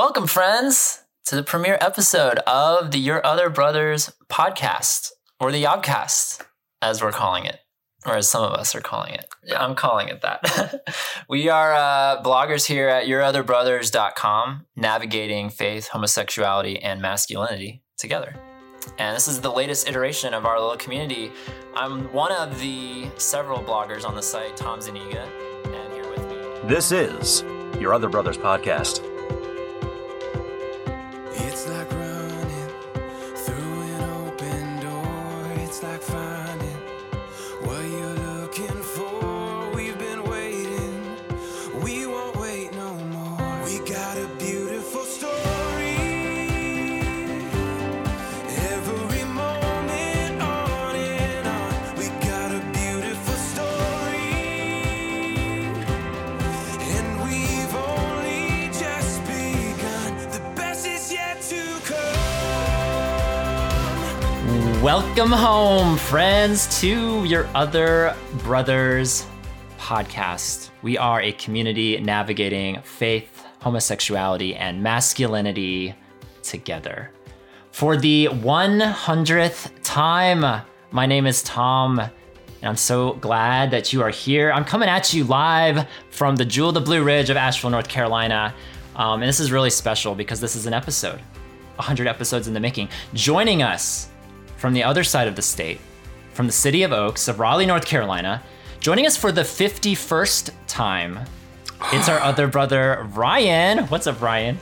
Welcome, friends, to the premiere episode of the Your Other Brothers podcast, or the Yobcast, as we're calling it, or as some of us are calling it. Yeah, I'm calling it that. we are uh, bloggers here at yourotherbrothers.com, navigating faith, homosexuality, and masculinity together. And this is the latest iteration of our little community. I'm one of the several bloggers on the site, Tom Zuniga, and here with me. This is Your Other Brothers podcast. It's like Welcome home, friends, to your Other Brothers podcast. We are a community navigating faith, homosexuality, and masculinity together. For the 100th time, my name is Tom, and I'm so glad that you are here. I'm coming at you live from the Jewel of the Blue Ridge of Asheville, North Carolina. Um, and this is really special because this is an episode, 100 episodes in the making. Joining us from the other side of the state, from the city of Oaks of Raleigh, North Carolina, joining us for the 51st time. It's our other brother, Ryan. What's up, Ryan?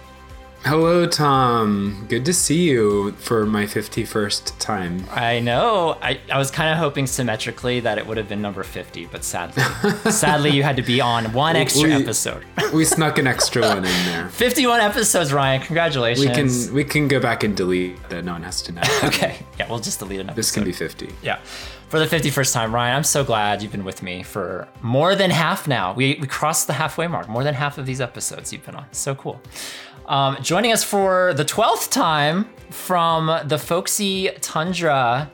Hello, Tom. Good to see you for my 51st time. I know. I, I was kind of hoping symmetrically that it would have been number 50, but sadly, sadly, you had to be on one extra We- episode. We snuck an extra one in there. 51 episodes, Ryan. Congratulations. We can we can go back and delete that. No one has to know. Okay. Yeah, we'll just delete an episode. This can be 50. Yeah. For the 51st time, Ryan, I'm so glad you've been with me for more than half now. We, we crossed the halfway mark. More than half of these episodes you've been on. So cool. Um, joining us for the 12th time from the folksy tundra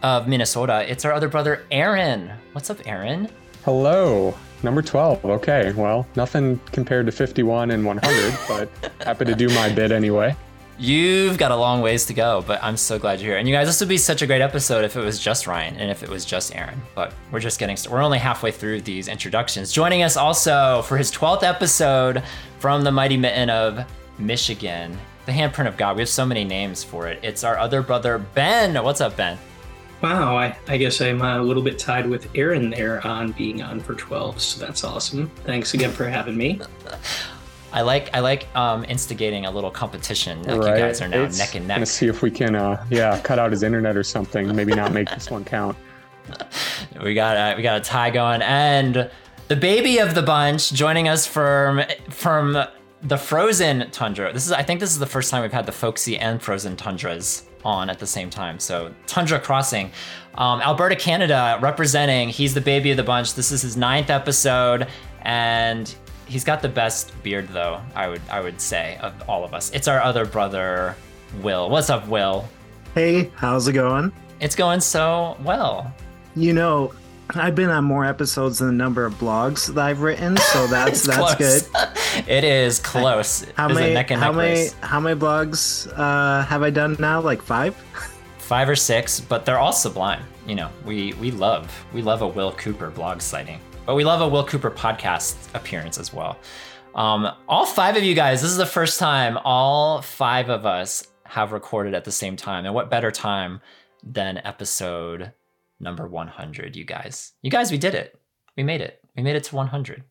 of Minnesota, it's our other brother, Aaron. What's up, Aaron? Hello, number 12. Okay, well, nothing compared to 51 and 100, but happy to do my bit anyway. You've got a long ways to go, but I'm so glad you're here. And you guys, this would be such a great episode if it was just Ryan and if it was just Aaron. But we're just getting started. We're only halfway through these introductions. Joining us also for his 12th episode from the mighty mitten of Michigan, the handprint of God. We have so many names for it. It's our other brother, Ben. What's up, Ben? Wow, I, I guess I'm a little bit tied with Aaron there on being on for 12, so that's awesome. Thanks again for having me. I like I like um, instigating a little competition. Like you guys are now It's neck and Gonna neck. see if we can, uh, yeah, cut out his internet or something. Maybe not make this one count. We got a, we got a tie going, and the baby of the bunch joining us from from the frozen tundra. This is I think this is the first time we've had the folksy and frozen tundras on at the same time. So Tundra Crossing, um, Alberta, Canada, representing. He's the baby of the bunch. This is his ninth episode, and he's got the best beard though. I would I would say of all of us. It's our other brother, Will. What's up, Will? Hey, how's it going? It's going so well. You know, I've been on more episodes than the number of blogs that I've written, so that's that's close. good. it is close. How It's many how many race. how many blogs uh, have I done now? Like five? Five or six, but they're all sublime. You know, we we love we love a Will Cooper blog sighting, but we love a Will Cooper podcast appearance as well. Um, all five of you guys, this is the first time all five of us have recorded at the same time, and what better time than episode number 100? You guys, you guys, we did it. We made it. We made it to 100.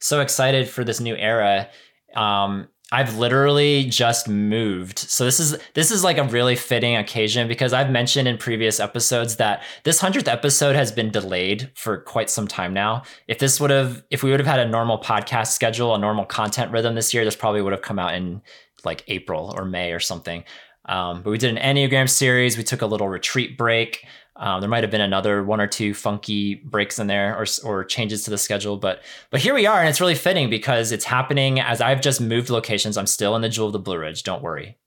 So excited for this new era. Um, I've literally just moved. So this is this is like a really fitting occasion because I've mentioned in previous episodes that this 100th episode has been delayed for quite some time now. If this would have if we would have had a normal podcast schedule, a normal content rhythm this year, this probably would have come out in like April or May or something. Um, but we did an Enneagram series. We took a little retreat break. Um, there might have been another one or two funky breaks in there or, or changes to the schedule, but but here we are, and it's really fitting because it's happening as I've just moved locations. I'm still in the Jewel of the Blue Ridge. Don't worry.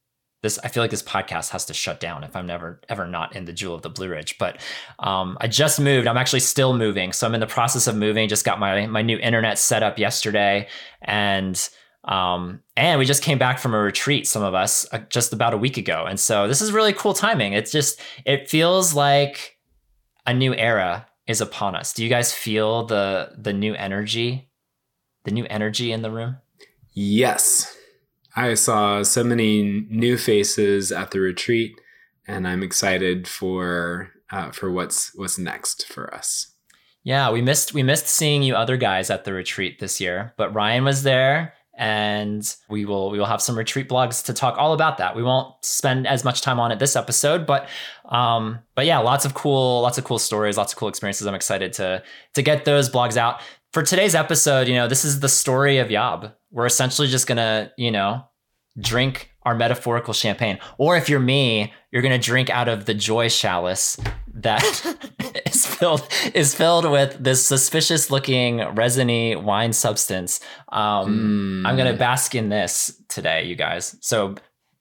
This I feel like this podcast has to shut down if I'm never ever not in the Jewel of the Blue Ridge. But um, I just moved. I'm actually still moving, so I'm in the process of moving. Just got my my new internet set up yesterday, and Um, and we just came back from a retreat, some of us, uh, just about a week ago. And so this is really cool timing. It's just, it feels like a new era is upon us. Do you guys feel the the new energy? The new energy in the room? Yes. I saw so many new faces at the retreat, and I'm excited for uh, for what's what's next for us. Yeah, we missed we missed seeing you other guys at the retreat this year, but Ryan was there and we will we will have some retreat blogs to talk all about that. We won't spend as much time on it this episode, but um but yeah, lots of cool lots of cool stories, lots of cool experiences. I'm excited to to get those blogs out. For today's episode, you know, this is the story of Yob. We're essentially just to, you know, drink our metaphorical champagne. Or if you're me, you're to drink out of the joy chalice that is filled is filled with this suspicious looking resiny wine substance. Um, I'm going to bask in this today, you guys. So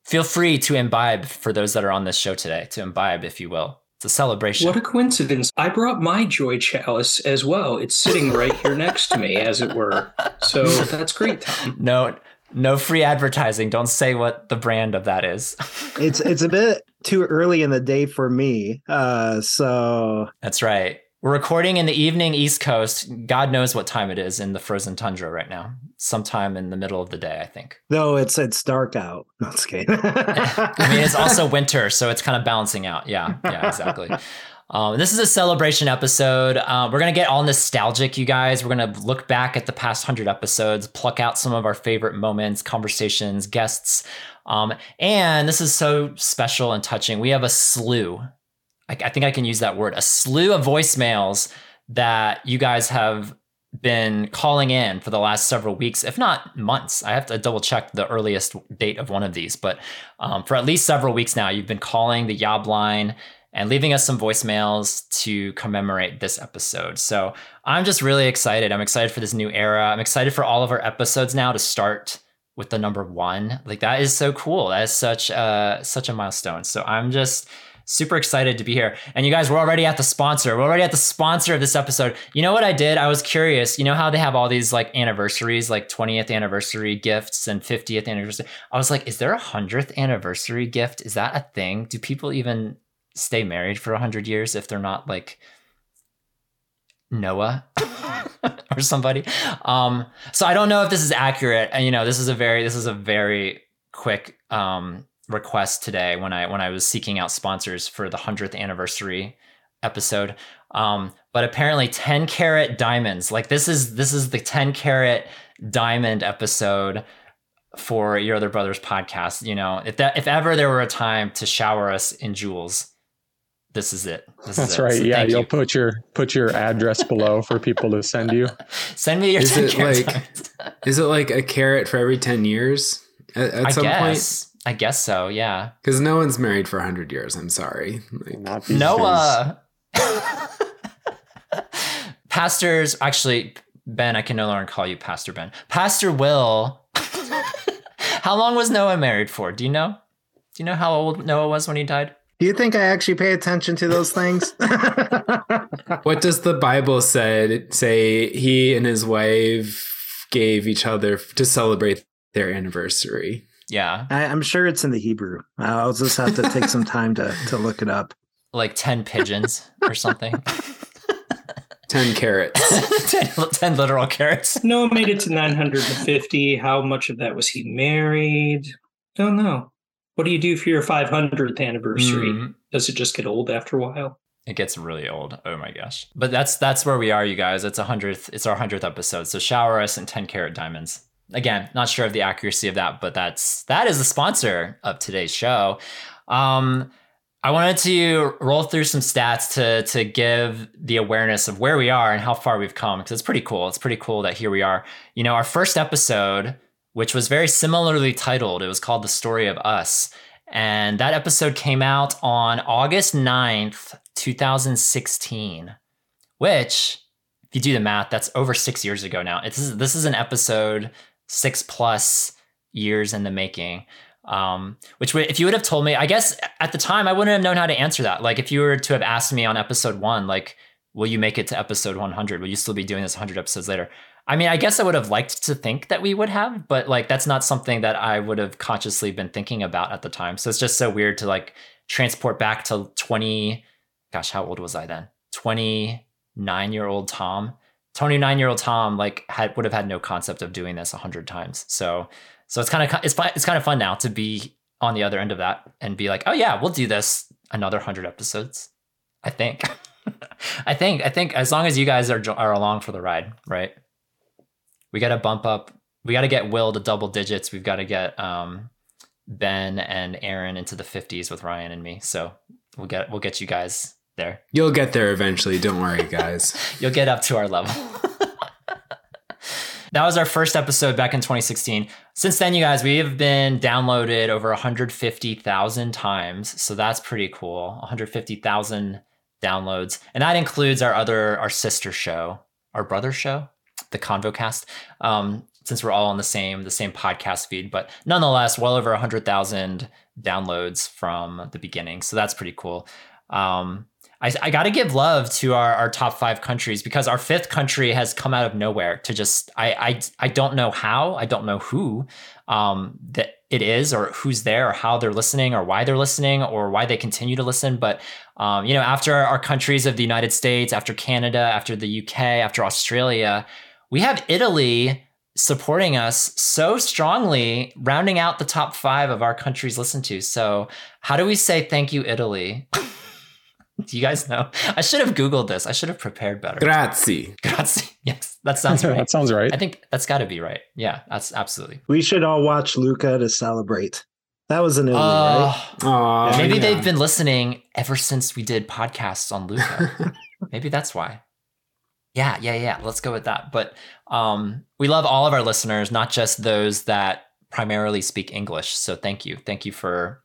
feel free to imbibe for those that are on this show today, to imbibe, if you will. It's a celebration. What a coincidence. I brought my joy chalice as well. It's sitting right here next to me, as it were. So that's great, Tom. no, no free advertising. Don't say what the brand of that is. It's it's a bit too early in the day for me. Uh, so That's right. We're recording in the evening East Coast. God knows what time it is in the frozen tundra right now. Sometime in the middle of the day, I think. though it's it's dark out. Not it's. I mean, it's also winter, so it's kind of balancing out. Yeah, yeah, exactly. Um, this is a celebration episode. Uh, we're gonna get all nostalgic, you guys. We're gonna look back at the past hundred episodes, pluck out some of our favorite moments, conversations, guests, um, and this is so special and touching. We have a slew. I, I think I can use that word, a slew of voicemails that you guys have been calling in for the last several weeks, if not months. I have to double check the earliest date of one of these, but um, for at least several weeks now, you've been calling the Yob line and leaving us some voicemails to commemorate this episode. So I'm just really excited. I'm excited for this new era. I'm excited for all of our episodes now to start with the number one. Like that is so cool. That is such a such a milestone. So I'm just super excited to be here. And you guys, we're already at the sponsor. We're already at the sponsor of this episode. You know what I did? I was curious. You know how they have all these like anniversaries, like 20th anniversary gifts and 50th anniversary. I was like, is there a 100th anniversary gift? Is that a thing? Do people even stay married for 100 years if they're not like Noah or somebody? Um, so I don't know if this is accurate. And you know, this is a very this is a very quick um request today when I when I was seeking out sponsors for the 100th anniversary episode. Um, but apparently 10 carat diamonds. Like this is this is the 10 carat diamond episode for your other brothers podcast. You know, if that if ever there were a time to shower us in jewels, this is it. This That's is it. right. So yeah, you'll you. put your put your address below for people to send you. Send me your Is 10 it like- Is it like a carrot for every 10 years at, at I some point? I guess so. Yeah. Because no one's married for 100 years. I'm sorry. Like, Not. Noah. Pastors, actually, Ben, I can no longer call you Pastor Ben. Pastor Will. how long was Noah married for? Do you know? Do you know how old Noah was when he died? Do you think I actually pay attention to those things? what does the Bible said say he and his wife gave each other to celebrate their anniversary? Yeah. I, I'm sure it's in the Hebrew. I'll just have to take some time to to look it up. Like 10 pigeons or something. 10 carrots. 10, 10 literal carrots. Noah made it to 950. How much of that was he married? Don't know. What do you do for your 500th anniversary? Mm, Does it just get old after a while? it gets really old. Oh my gosh. But that's that's where we are, you guys. It's a hundredth, it's our hundredth episode. So shower us in 10 carat diamonds. Again, not sure of the accuracy of that, but that's that is the sponsor of today's show. Um I wanted to roll through some stats to to give the awareness of where we are and how far we've come because it's pretty cool. It's pretty cool that here we are. You know, our first episode, which was very similarly titled, it was called The Story of Us. And that episode came out on August 9th, 2016, which, if you do the math, that's over six years ago now. It's, this is an episode six plus years in the making. Um, which if you would have told me, I guess at the time I wouldn't have known how to answer that. Like if you were to have asked me on episode one, like, will you make it to episode 100? Will you still be doing this 100 episodes later? I mean, I guess I would have liked to think that we would have, but like that's not something that I would have consciously been thinking about at the time. So it's just so weird to like transport back to 20 gosh, how old was I then? 29 year old Tom. 29 year old Tom like had would have had no concept of doing this a 100 times. So so it's kind of it's fun, it's kind of fun now to be on the other end of that and be like, "Oh yeah, we'll do this another 100 episodes." I think. I think I think as long as you guys are are along for the ride, right? We got to bump up. We got to get Will to double digits. We've got to get um, Ben and Aaron into the 50s with Ryan and me. So we'll get we'll get you guys there. You'll get there eventually. Don't worry, guys. You'll get up to our level. that was our first episode back in 2016. Since then, you guys, we have been downloaded over 150,000 times. So that's pretty cool. 150,000 downloads. And that includes our other, our sister show, our brother show, the ConvoCast. Um, since we're all on the same, the same podcast feed, but nonetheless, well over 100,000 downloads from the beginning. So that's pretty cool. Um, I, I got to give love to our, our top five countries because our fifth country has come out of nowhere to just I I, I don't know how I don't know who um, that it is or who's there or how they're listening or why they're listening or why they continue to listen but um, you know after our countries of the United States after Canada after the UK after Australia we have Italy supporting us so strongly rounding out the top five of our countries listened to so how do we say thank you Italy Do you guys know? I should have Googled this. I should have prepared better. Grazie. Grazie. Yes, that sounds right. that sounds right. I think that's got to be right. Yeah, that's absolutely. We should all watch Luca to celebrate. That was an Italy, right? Uh, maybe yeah. they've been listening ever since we did podcasts on Luca. maybe that's why. Yeah, yeah, yeah. Let's go with that. But um, we love all of our listeners, not just those that primarily speak English. So thank you. Thank you for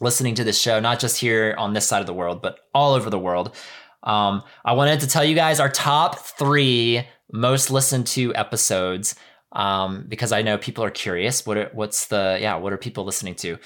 listening to this show, not just here on this side of the world, but all over the world. Um, I wanted to tell you guys our top three most listened to episodes um, because I know people are curious. What are, what's the yeah? What are people listening to?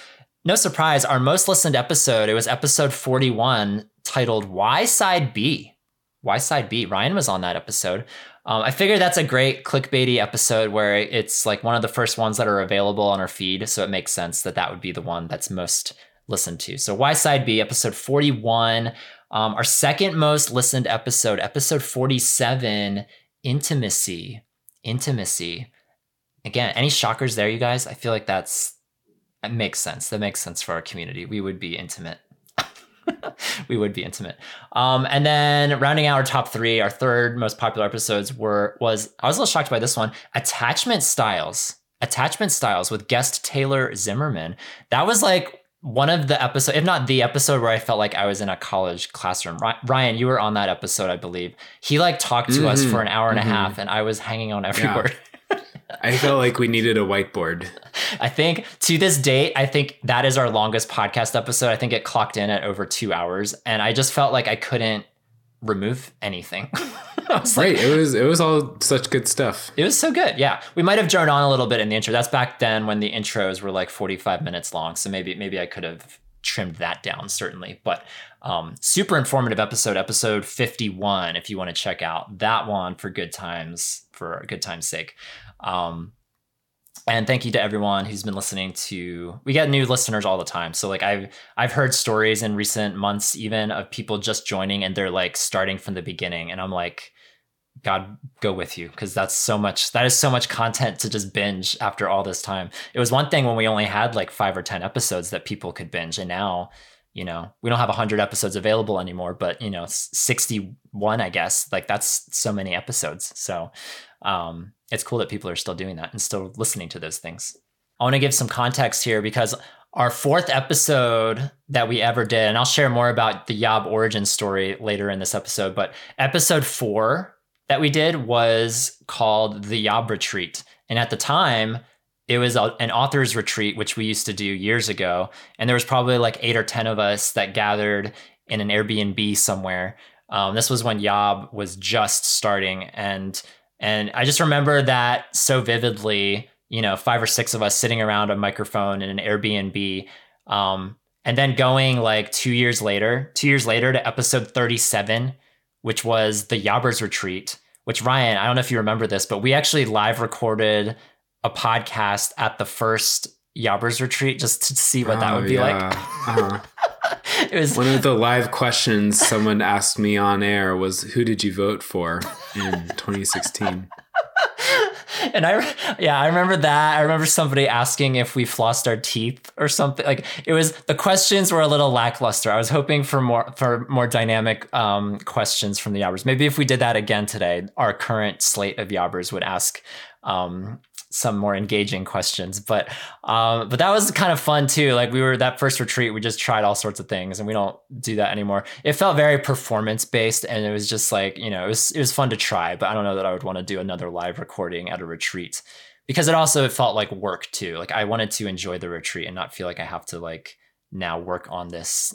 No surprise, our most listened episode it was episode forty one, titled "Why Side B." Why Side B? Ryan was on that episode. Um, I figure that's a great clickbaity episode where it's like one of the first ones that are available on our feed, so it makes sense that that would be the one that's most listened to. So Why Side B, episode 41. Um, our second most listened episode, episode 47, Intimacy. Intimacy. Again, any shockers there, you guys? I feel like that's that makes sense. That makes sense for our community. We would be intimate. we would be intimate. Um, and then rounding out our top three, our third most popular episodes were was I was a little shocked by this one. Attachment styles. Attachment styles with guest Taylor Zimmerman. That was like one of the episode, if not the episode, where I felt like I was in a college classroom. Ryan, you were on that episode, I believe. He like talked to us Mhm, for an hour and mhm. a half, and I was hanging on every Yeah. word. I felt like we needed a whiteboard. I think to this date, I think that is our longest podcast episode. I think it clocked in at over two hours, and I just felt like I couldn't remove anything. Was like, Right. It was it was all such good stuff. it was so good. Yeah, we might have droned on a little bit in the intro. That's back then when the intros were like forty-five minutes long. So maybe maybe I could have trimmed that down certainly. But um, super informative episode, episode fifty-one. If you want to check out that one for good times, for good time's sake. Um, and thank you to everyone who's been listening to we get new listeners all the time so like i've i've heard stories in recent months even of people just joining and they're like starting from the beginning and i'm like god go with you because that's so much that is so much content to just binge after all this time. It was one thing when we only had like five or ten episodes that people could binge and now you know we don't have 100 episodes available anymore but you know 61 i guess like that's so many episodes. So um it's cool that people are still doing that and still listening to those things. I want to give some context here because our fourth episode that we ever did and i'll share more about the yob origin story later in this episode but episode four that we did was called the yob retreat. And at the time it was an author's retreat which we used to do years ago. And there was probably like eight or ten of us that gathered in an airbnb somewhere. Um, this was when yob was just starting. And and i just remember that so vividly you know five or six of us sitting around a microphone in an airbnb. Um, and then going like two years later two years later to episode 37 which was the yobbers retreat which Ryan, I don't know if you remember this, but we actually live recorded a podcast at the first Yabbers retreat just to see what that Oh, would be yeah. like. Uh-huh. it was One of the live questions someone asked me on air was, "Who did you vote for in 2016?" and I yeah, I remember that. I remember somebody asking if we flossed our teeth or something. Like it was the questions were a little lackluster. I was hoping for more for more dynamic um, questions from the Yabbers. Maybe if we did that again today, our current slate of Yabbers would ask um, some more engaging questions. But um, but that was kind of fun too. Like we were that first retreat, we just tried all sorts of things, and we don't do that anymore. It felt very performance based, and it was just like you know it was it was fun to try. But I don't know that I would want to do another live recording at a retreat because it also it felt like work too. Like I wanted to enjoy the retreat and not feel like I have to like now work on this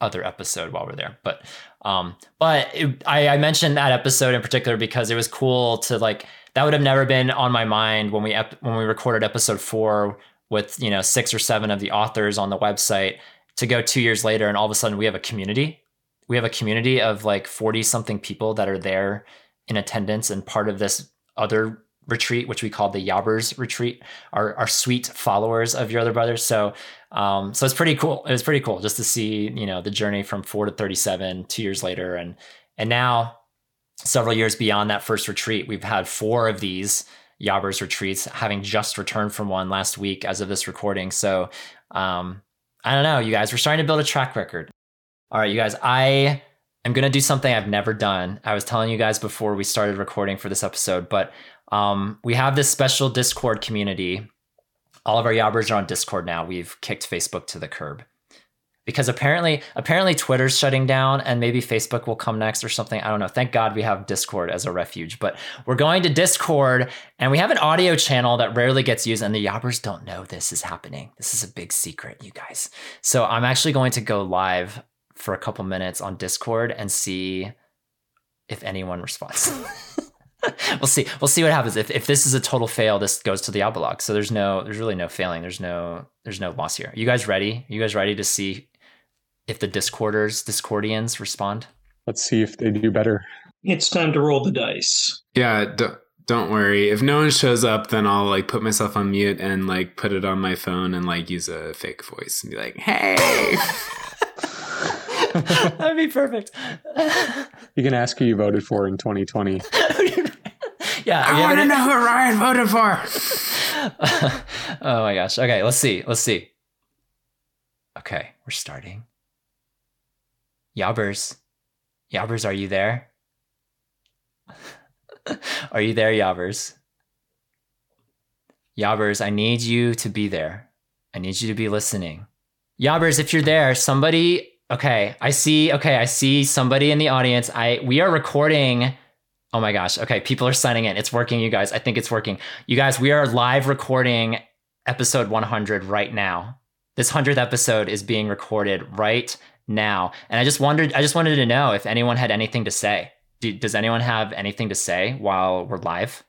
other episode while we're there. But um, but it, I, I mentioned that episode in particular because it was cool to like that would have never been on my mind when we ep- when we recorded episode four with you know six or seven of the authors on the website to go two years later and all of a sudden we have a community. We have a community of like 40 something people that are there in attendance and part of this other retreat which we call the yabbers retreat our, our sweet followers of your other brothers. So um so it's pretty cool. It was pretty cool just to see you know the journey from four to 37 two years later. And and now several years beyond that first retreat we've had four of these yabbers retreats having just returned from one last week as of this recording. So um i don't know you guys we're starting to build a track record. All right you guys i am going to do something i've never done. I was telling you guys before we started recording for this episode but um, we have this special discord community. All of our yabbers are on discord now. We've kicked facebook to the curb because apparently apparently twitter's shutting down and maybe facebook will come next or something. I don't know. Thank god we have discord as a refuge but we're going to discord and we have an audio channel that rarely gets used and the yabbers don't know this is happening. This is a big secret you guys. So i'm actually going to go live for a couple minutes on discord and see if anyone responds. We'll see. We'll see what happens. If, if this is a total fail this goes to the Abalog. so there's no there's really no failing. There's no there's no loss here. You guys ready? You guys ready to see if the discorders discordians respond Let's see if they do better. It's time to roll the dice. Yeah, d- don't worry. If no one shows up, then I'll like put myself on mute and like put it on my phone and like use a fake voice and be like, "Hey." that'd be perfect You can ask who you voted for in 2020. yeah I want to know who Ryan voted for. oh my gosh okay let's see let's see okay we're starting yabbers yabbers are you there? Are you there yabbers yabbers i need you to be there. I need you to be listening. Yabbers if you're there somebody okay i see okay i see somebody in the audience. I we are recording. Oh my gosh okay people are signing in. It's working you guys. I think it's working. You guys we are live recording episode 100 right now. This 100th episode is being recorded right now. And i just wondered i just wanted to know if anyone had anything to say. Do, does anyone have anything to say while we're live?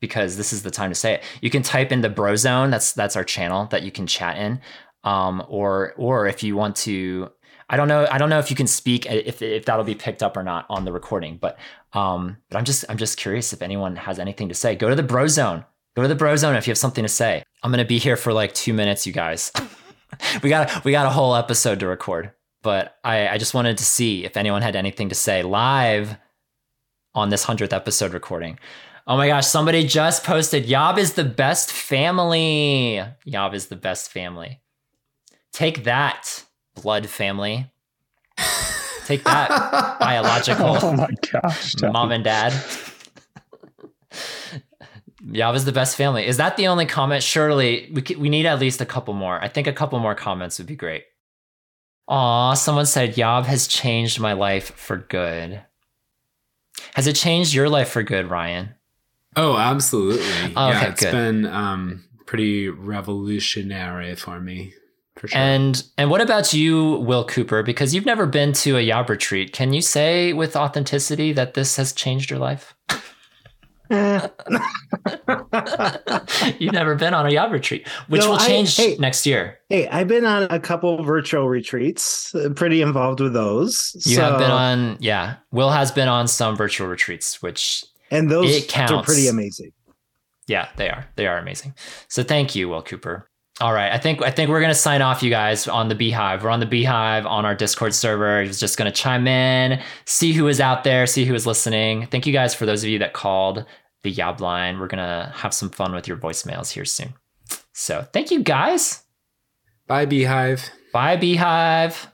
Because this is the time to say it. You can type in the bro zone. That's that's our channel that you can chat in. Um or or if you want to i don't know i don't know if you can speak if if that'll be picked up or not on the recording but um but i'm just i'm just curious if anyone has anything to say. Go to the bro zone. Go to the bro zone if you have something to say. I'm gonna be here for like two minutes you guys. We got we got a whole episode to record but i i just wanted to see if anyone had anything to say live on this 100th episode recording oh my gosh somebody just posted yob is the best family yob is the best family take that blood family take that biological Oh my gosh. Mom and dad. Yava's the best family. Is that the only comment? Surely we, we need at least a couple more. I think a couple more comments would be great. Aw, someone said Yob has changed my life for good. Has it changed your life for good, Ryan? Oh, absolutely. Oh, yeah, okay, it's good. been um pretty revolutionary for me. For sure. And and what about you, Will Cooper? Because you've never been to a Yob retreat. Can you say with authenticity that this has changed your life? Eh. You've never been on a Yob retreat, which No, will I- change hey. next year. Hey, I've been on a couple virtual retreats. uh, Pretty involved with those. You have been on, yeah. Will has been on some virtual retreats, which And those It are pretty amazing. Yeah, they are. They are amazing. So thank you, Will Cooper. All right, I think I think we're gonna sign off, you guys, on the Beehive. We're on the Beehive on our Discord server. He's just gonna chime in, see who is out there, see who is listening. Thank you guys for those of you that called the Yob line. We're gonna have some fun with your voicemails here soon. So thank you guys. Bye, Beehive. Bye, Beehive.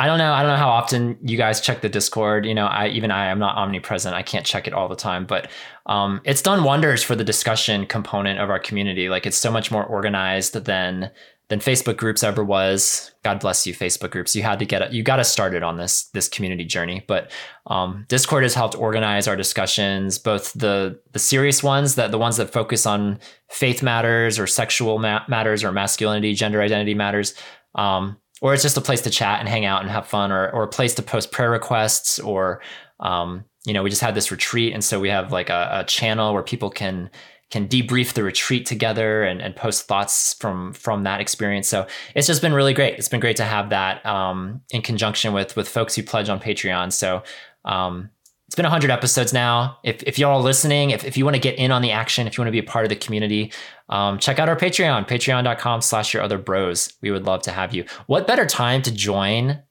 I don't know. I don't know how often you guys check the Discord. You know, I even I am not omnipresent. I can't check it all the time, but um, it's done wonders for the discussion component of our community. Like it's so much more organized than than Facebook groups ever was. God bless you, Facebook groups. You had to get. You got us started on this this community journey, but um, Discord has helped organize our discussions, both the the serious ones that the ones that focus on faith matters or sexual ma- matters or masculinity, gender identity matters. Um, or it's just a place to chat and hang out and have fun or, or a place to post prayer requests or um, you know we just had this retreat and so we have like a, a channel where people can can debrief the retreat together and, and post thoughts from from that experience. So it's just been really great. It's been great to have that um, in conjunction with with folks who pledge on patreon. So um, it's been 100 episodes now. If, if y'all are listening if, if you want to get in on the action if you want to be a part of the community um, check out our patreon patreon.com slash your other bros. We would love to have you. What better time to join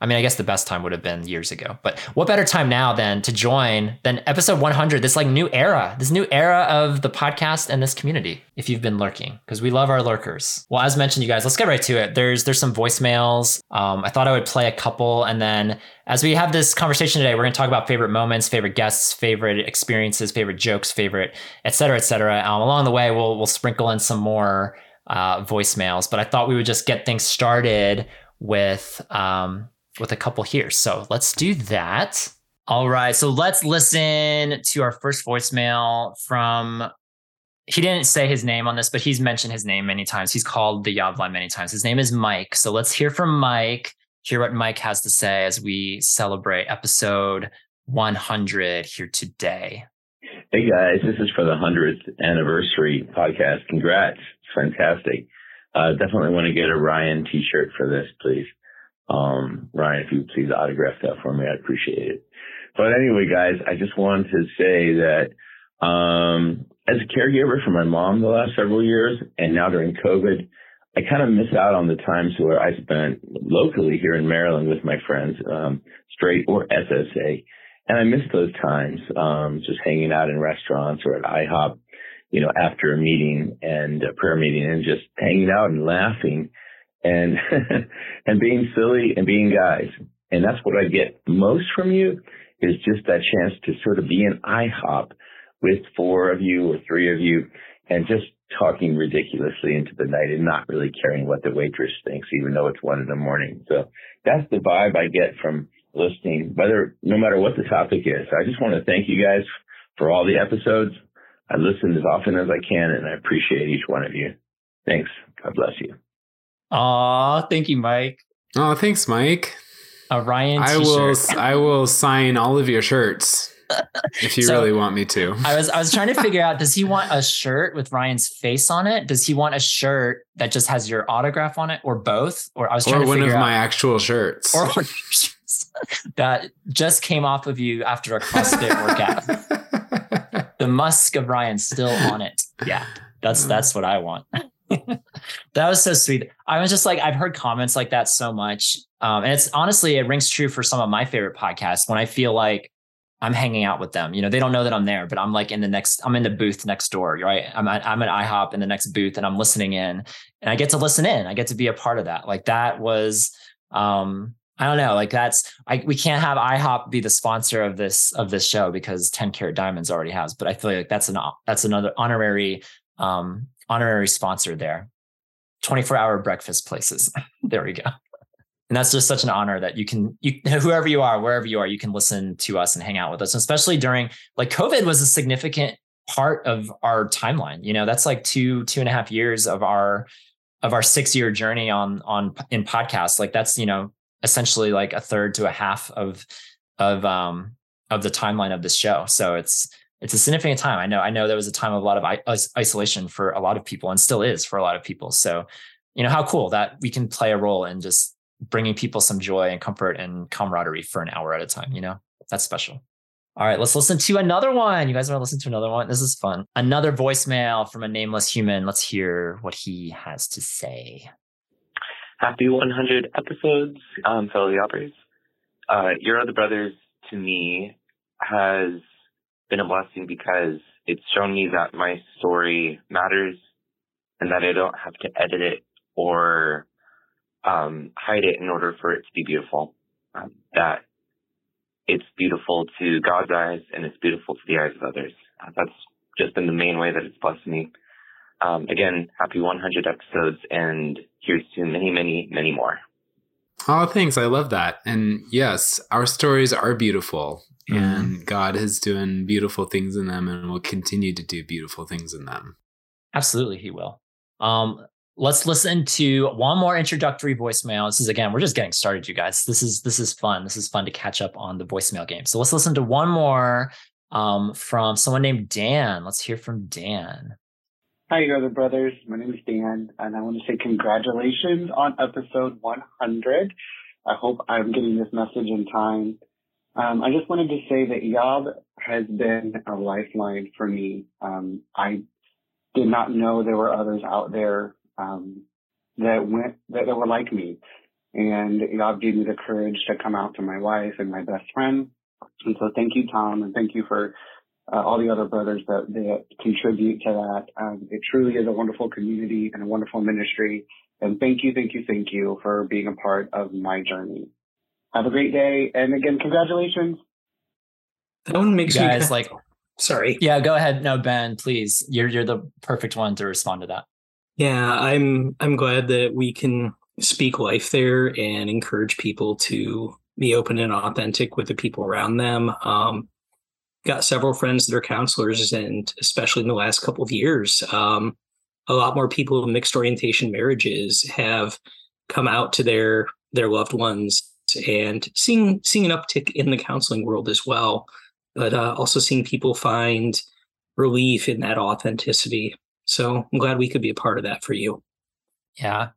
I mean, I guess the best time would have been years ago, but what better time now than to join than episode 100, this like new era, this new era of the podcast and this community, if you've been lurking, because we love our lurkers. Well, as mentioned, you guys, let's get right to it. There's, there's some voicemails. Um, I thought I would play a couple. And then as we have this conversation today, we're going to talk about favorite moments, favorite guests, favorite experiences, favorite jokes, favorite, et cetera, et cetera. Um, along the way, we'll, we'll sprinkle in some more uh, voicemails, but I thought we would just get things started with, um, with a couple here. So let's do that. All right. So let's listen to our first voicemail from. He didn't say his name on this, but he's mentioned his name many times. He's called the Yob many times. His name is Mike. So let's hear from Mike, hear what Mike has to say as we celebrate episode 100 here today. Hey guys, this is for the 100th anniversary podcast. Congrats. It's fantastic. Uh, definitely want to get a Ryan t-shirt for this, please. Um, Ryan, if you would please autograph that for me, I'd appreciate it. But anyway, guys, I just wanted to say that, um, as a caregiver for my mom the last several years and now during COVID, I kind of miss out on the times where I spent locally here in Maryland with my friends, um, straight or SSA. And I miss those times, um, just hanging out in restaurants or at IHOP, you know, after a meeting and a prayer meeting and just hanging out and laughing and and being silly and being guys. And that's what I get most from you is just that chance to sort of be in IHOP with four of you or three of you and just talking ridiculously into the night and not really caring what the waitress thinks, even though it's one in the morning. So that's the vibe I get from listening, whether no matter what the topic is. I just want to thank you guys for all the episodes. I listen as often as I can and I appreciate each one of you. Thanks. God bless you. Aw, thank you, Mike. Oh, thanks, Mike. A Ryan I t-shirt. I will. I will sign all of your shirts if you So- really want me to. I was I was trying to figure out does he want a shirt with Ryan's face on it? Does he want a shirt that just has your autograph on it or both? Or I was trying Or to one of figure my actual shirts. or one of your shirts that just came off of you after a CrossFit workout. The musk of Ryan still on it. Yeah. That's that's what I want. that was so sweet. I was just like, I've heard comments like that so much. Um, and it's honestly, it rings true for some of my favorite podcasts when I feel like I'm hanging out with them. You know, they don't know that I'm there, but I'm like in the next, I'm in the booth next door, right? I'm at, I'm at IHOP in the next booth and I'm listening in and I get to listen in. I get to be a part of that. Like that was, um, I don't know, like that's, I, we can't have IHOP be the sponsor of this, of this show because 10 karat diamonds already has, but I feel like that's an, that's another honorary, um, honorary sponsor there. 24 hour breakfast places. there we go. And that's just such an honor that you can, you, whoever you are, wherever you are, you can listen to us and hang out with us, especially during like COVID was a significant part of our timeline. You know, that's like two, two and a half years of our, of our six year journey on, on in podcasts. Like that's, you know, essentially like a third to a half of, of, um, of the timeline of this show. So it's, it's a significant time. I know, I know there was a time of a lot of isolation for a lot of people and still is for a lot of people. So, you know, how cool that we can play a role in just bringing people some joy and comfort and camaraderie for an hour at a time, you know, that's special. All right, let's listen to another one. You guys want to listen to another one? This is fun. Another voicemail from a nameless human. Let's hear what he has to say. Happy 100 episodes, um, fellow Yoppers. Uh, Your Other Brothers to me has been a blessing because it's shown me that my story matters and that I don't have to edit it or um, hide it in order for it to be beautiful. Um, that it's beautiful to God's eyes and it's beautiful to the eyes of others. Uh, that's just been the main way that it's blessed me. Um, again, happy 100 episodes and here's to many, many, many more. Oh, thanks. I love that. And yes, our stories are beautiful Mm-hmm. and God is doing beautiful things in them and will continue to do beautiful things in them. Absolutely, he will. Um, let's listen to one more introductory voicemail. This is again, we're just getting started, you guys. This is this is fun. This is fun to catch up on the voicemail game. So let's listen to one more um, from someone named Dan. Let's hear from Dan. Hi, your other brothers. My name is Dan, and I want to say congratulations on episode 100. I hope I'm getting this message in time. Um, I just wanted to say that Yob has been a lifeline for me. Um, I did not know there were others out there um, that went that, that were like me, and Yob gave me the courage to come out to my wife and my best friend. And so, thank you, Tom, and thank you for uh, all the other brothers that, that contribute to that. Um, it truly is a wonderful community and a wonderful ministry. And thank you, thank you, thank you for being a part of my journey. Have a great day. And again, congratulations. That one makes You me guys like sorry. Yeah, go ahead. No, Ben, please. You're you're the perfect one to respond to that. Yeah, I'm I'm glad that we can speak life there and encourage people to be open and authentic with the people around them. Um, got several friends that are counselors, and especially in the last couple of years, um, a lot more people in mixed orientation marriages have come out to their their loved ones and seeing seeing an uptick in the counseling world as well, but uh, also seeing people find relief in that authenticity. So I'm glad we could be a part of that for you. Yeah.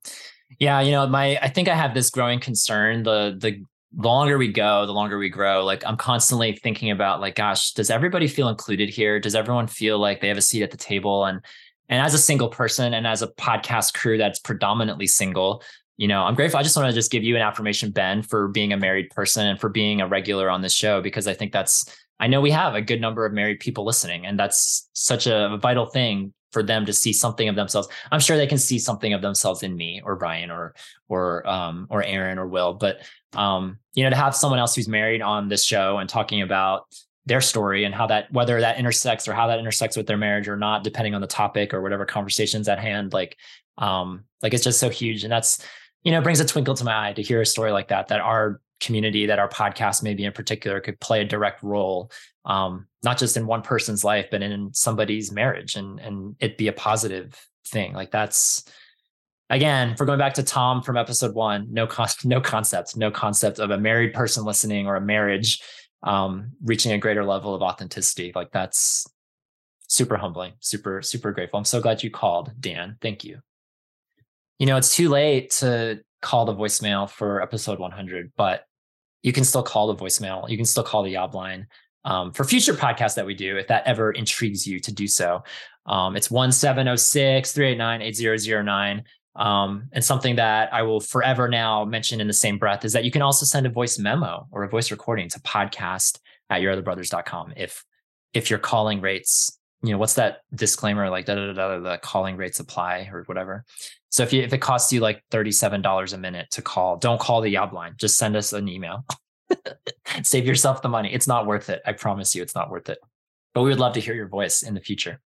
Yeah, you know, my I think I have this growing concern. The the longer we go, the longer we grow. Like I'm constantly thinking about like, gosh, does everybody feel included here? Does everyone feel like they have a seat at the table? And and as a single person and as a podcast crew that's predominantly single, you know, I'm grateful. I just want to just give you an affirmation, Ben, for being a married person and for being a regular on this show, because I think that's I know we have a good number of married people listening, and that's such a vital thing for them to see something of themselves. I'm sure they can see something of themselves in me or Ryan or or um or Aaron or Will, but um you know to have someone else who's married on this show and talking about their story and how that whether that intersects or how that intersects with their marriage or not depending on the topic or whatever conversations at hand like um like it's just so huge and that's you know brings a twinkle to my eye to hear a story like that that our community that our podcast maybe in particular could play a direct role um, not just in one person's life but in somebody's marriage and and it be a positive thing. Like that's again for going back to tom from episode one no con- no concept no concept of a married person listening or a marriage um, reaching a greater level of authenticity. Like that's super humbling super super grateful. I'm so glad you called dan. Thank you you know it's too late to call the voicemail for episode 100 but you can still call the voicemail you can still call the yob line um, for future podcasts that we do, if that ever intrigues you to do so. Um, it's 1706 389 8009. Um, and something that I will forever now mention in the same breath is that you can also send a voice memo or a voice recording to podcast at yourotherbrothers.com if if your calling rates, you know, what's that disclaimer like da da da da the calling rates apply or whatever. So if you if it costs you like $37 a minute to call, don't call the Yob line. Just send us an email. Save yourself the money. It's not worth it. I promise you, it's not worth it. But we would love to hear your voice in the future.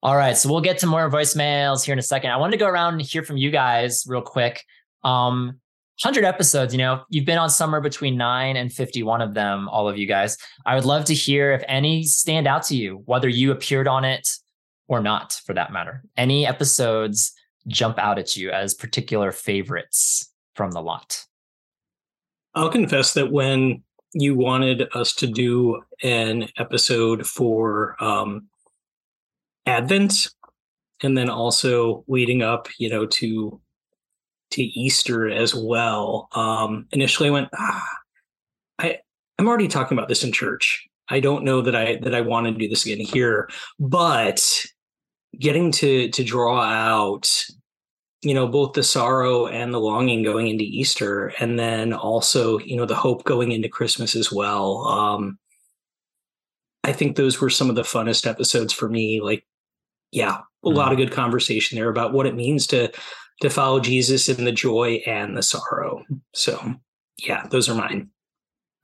All right, so we'll get to more voicemails here in a second. I wanted to go around and hear from you guys real quick. Um, 100 episodes, you know, you've been on somewhere between 9 and 51 of them, all of you guys. I would love to hear if any stand out to you, whether you appeared on it or not, for that matter. Any episodes jump out at you as particular favorites from the lot? I'll confess that when you wanted us to do an episode for um, Advent, and then also leading up, you know, to to Easter as well. Um, initially, I went, ah, I I'm already talking about this in church. I don't know that I that I want to do this again here, but getting to to draw out you know both the sorrow and the longing going into easter and then also you know the hope going into christmas as well um i think those were some of the funnest episodes for me like yeah a lot of good conversation there about what it means to to follow jesus in the joy and the sorrow so yeah those are mine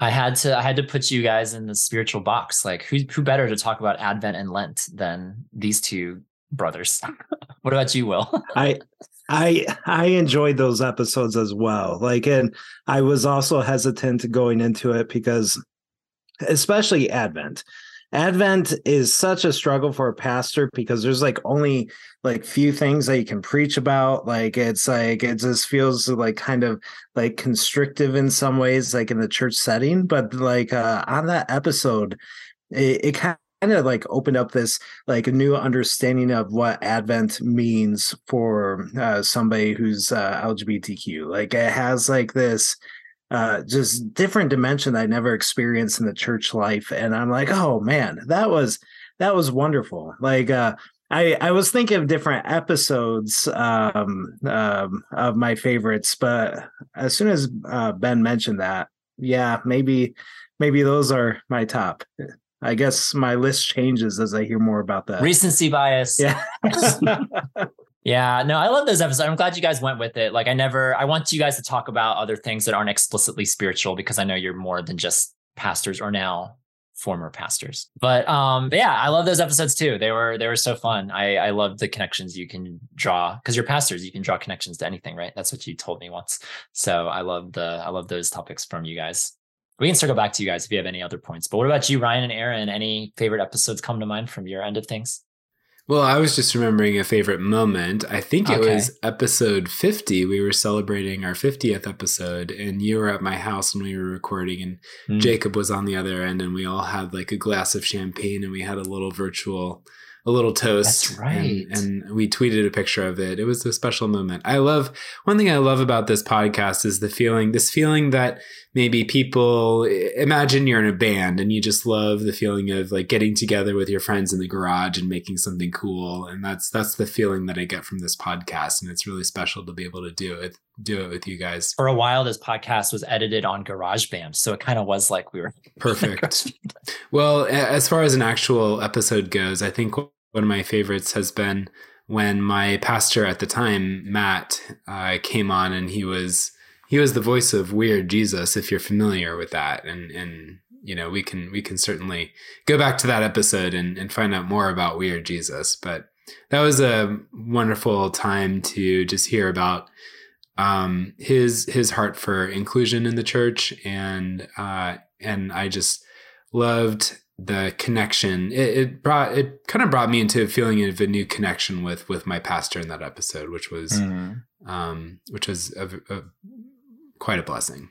I had to I had to put you guys in the spiritual box. Like who who better to talk about Advent and Lent than these two brothers? what about you, Will? I I I enjoyed those episodes as well. Like and I was also hesitant going into it because especially Advent. Advent is such a struggle for a pastor because there's like only like few things that you can preach about. Like it's like it just feels like kind of like constrictive in some ways, like in the church setting. But like uh on that episode, it, it kind of like opened up this like a new understanding of what Advent means for uh, somebody who's uh, LGBTQ. Like it has like this uh just different dimension I never experienced in the church life. And I'm like, oh man, that was that was wonderful. Like uh I, I was thinking of different episodes um, um, of my favorites, but as soon as uh, Ben mentioned that, yeah, maybe maybe those are my top. I guess my list changes as I hear more about that. Recency bias. Yeah. Yeah, no, I love those episodes. I'm glad you guys went with it. Like, I never, I want you guys to talk about other things that aren't explicitly spiritual because I know you're more than just pastors or now former pastors. But um, but yeah, I love those episodes too. They were they were so fun. I I love the connections you can draw because you're pastors. You can draw connections to anything, right? That's what you told me once. So I love the I love those topics from you guys. We can circle back to you guys if you have any other points. But what about you, Ryan and Aaron? Any favorite episodes come to mind from your end of things? Well, I was just remembering a favorite moment. I think it Okay. was episode 50. We were celebrating our 50th episode, and you were at my house when we were recording, and Mm. Jacob was on the other end, and we all had like a glass of champagne, and we had a little virtual, a little toast. That's right. And, and we tweeted a picture of it. It was a special moment. I love, one thing I love about this podcast is the feeling, this feeling that maybe people imagine you're in a band and you just love the feeling of like getting together with your friends in the garage and making something cool. And that's that's the feeling that I get from this podcast and it's really special to be able to do it do it with you guys. For a while, this podcast was edited on GarageBand, so it kind of was like we were perfect. well as far as an actual episode goes I think one of my favorites has been when my pastor at the time Matt uh, came on and he was he was the voice of weird jesus if you're familiar with that. And and you know we can we can certainly go back to that episode and, and find out more about weird jesus. But that was a wonderful time to just hear about um his his heart for inclusion in the church. And uh and i just loved the connection. It, it brought it kind of brought me into a feeling of a new connection with with my pastor in that episode which was Mhm. um which was a, a, quite a blessing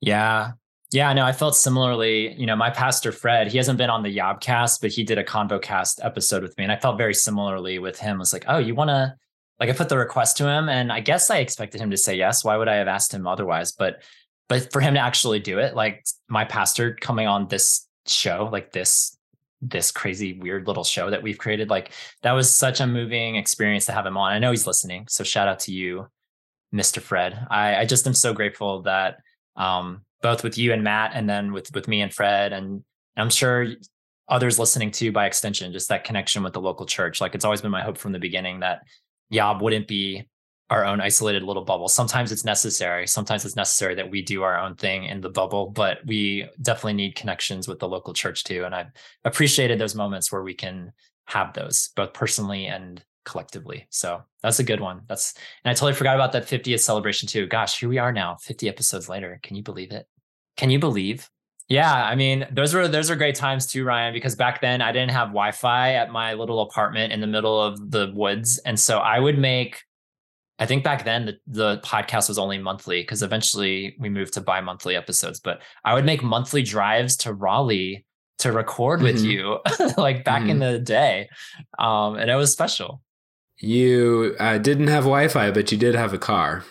Yeah. Yeah, no, I felt similarly. You know, my pastor Fred, he hasn't been on the Yobcast, but he did a ConvoCast episode with me. And I felt very similarly with him. I was like, oh, you want to like I put the request to him and I guess I expected him to say yes. Why would I have asked him otherwise? But but for him to actually do it, like my pastor coming on this show, like this this crazy weird little show that we've created, like that was such a moving experience to have him on. I know he's listening. So shout out to you, Mr. Fred. I, I just am so grateful that um, both with you and Matt, and then with with me and Fred, and I'm sure others listening too by extension, just that connection with the local church. Like it's always been my hope from the beginning that Yob wouldn't be our own isolated little bubble. Sometimes it's necessary. Sometimes it's necessary that we do our own thing in the bubble, but we definitely need connections with the local church too. And I've appreciated those moments where we can have those both personally and collectively. So that's a good one. That's and I totally forgot about that 50th celebration too. Gosh, here we are now, 50 episodes later. Can you believe it? Can you believe? Yeah, I mean, those were those are great times too, Ryan, because back then I didn't have Wi-Fi at my little apartment in the middle of the woods. And so I would make I think back then the, the podcast was only monthly because eventually we moved to bi-monthly episodes, but I would make monthly drives to Raleigh to record with Mhm. you like back in the day. Um, and it was special. You uh, didn't have wi-fi but you did have a car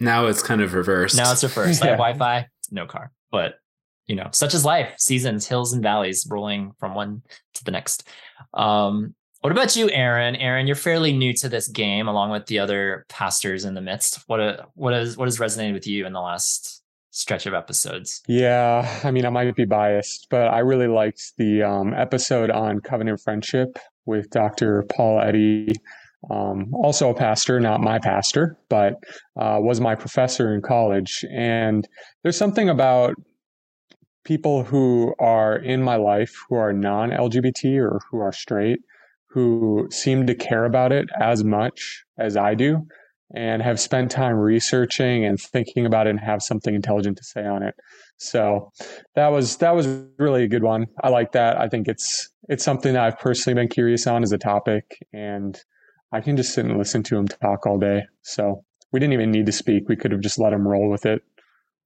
now it's kind of reversed Now it's reversed. I have Yeah. Wi-Fi, no car, but you know, such is life, seasons, hills and valleys, rolling from one to the next. Um, what about you, Aaron? Aaron, you're fairly new to this game, along with the other pastors in the midst. What uh, what is what has resonated with you in the last stretch of episodes? Yeah, I mean, I might be biased, but I really liked the um, episode on covenant friendship with Dr. Paul Eddy. Um, also a pastor, not my pastor, but uh, was my professor in college. And there's something about people who are in my life who are non LGBT or who are straight who seem to care about it as much as I do and have spent time researching and thinking about it and have something intelligent to say on it. So that was that was really a good one. I like that. I think it's it's something that I've personally been curious on as a topic and I can just sit and listen to him talk all day. So we didn't even need to speak. We could have just let him roll with it.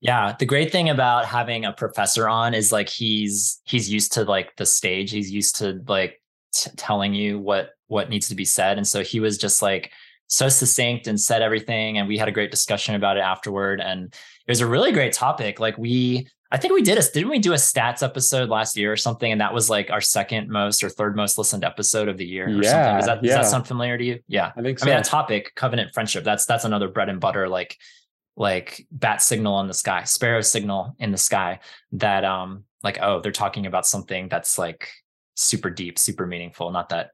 Yeah, the great thing about having a professor on is like he's he's used to like the stage. He's used to like t- telling you what what needs to be said and so he was just like so succinct and said everything and we had a great discussion about it afterward and it was a really great topic like we i think we did a didn't we do a stats episode last year or something? And that was like our second most or third most listened episode of the year or Yeah, something. Does that, does that sound familiar to you? Yeah. I think So. i mean that topic covenant friendship. That's that's another bread and butter like like bat signal in the sky sparrow signal in the sky that um like oh they're talking about something that's like super deep super meaningful. Not that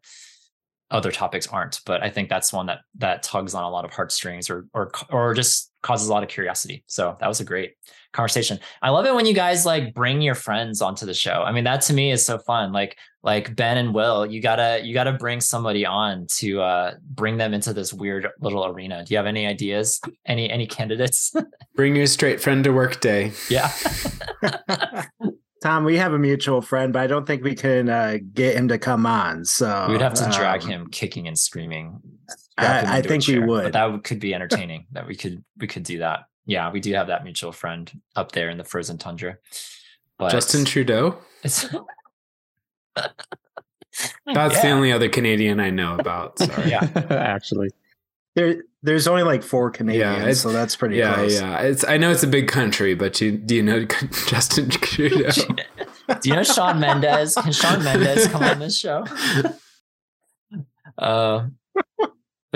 other topics aren't but i think that's one that that tugs on a lot of heartstrings or or or just causes a lot of curiosity. So that was a great conversation. I love it when you guys like bring your friends onto the show. I mean that to me is so fun. Like like ben and will you gotta you gotta bring somebody on to uh bring them into this weird little arena. Do you have any ideas? Any any candidates? Bring your straight friend to work day. yeah. Tom, we have a mutual friend, but I don't think we can uh, get him to come on. So we would have to drag um, him kicking and screaming. I- I think we would. but that could be entertaining that we could we could do that yeah we do have that mutual friend up there in the frozen tundra but Justin Trudeau. it's That's the only other Canadian I know about. Sorry. Yeah. Actually. There, there's only like four Canadians, it's- so that's pretty yeah, close. yeah. It's I know it's a big country, but you do you know Justin Trudeau? do you know Shawn Mendes? Can Shawn Mendes come on this show? Uh,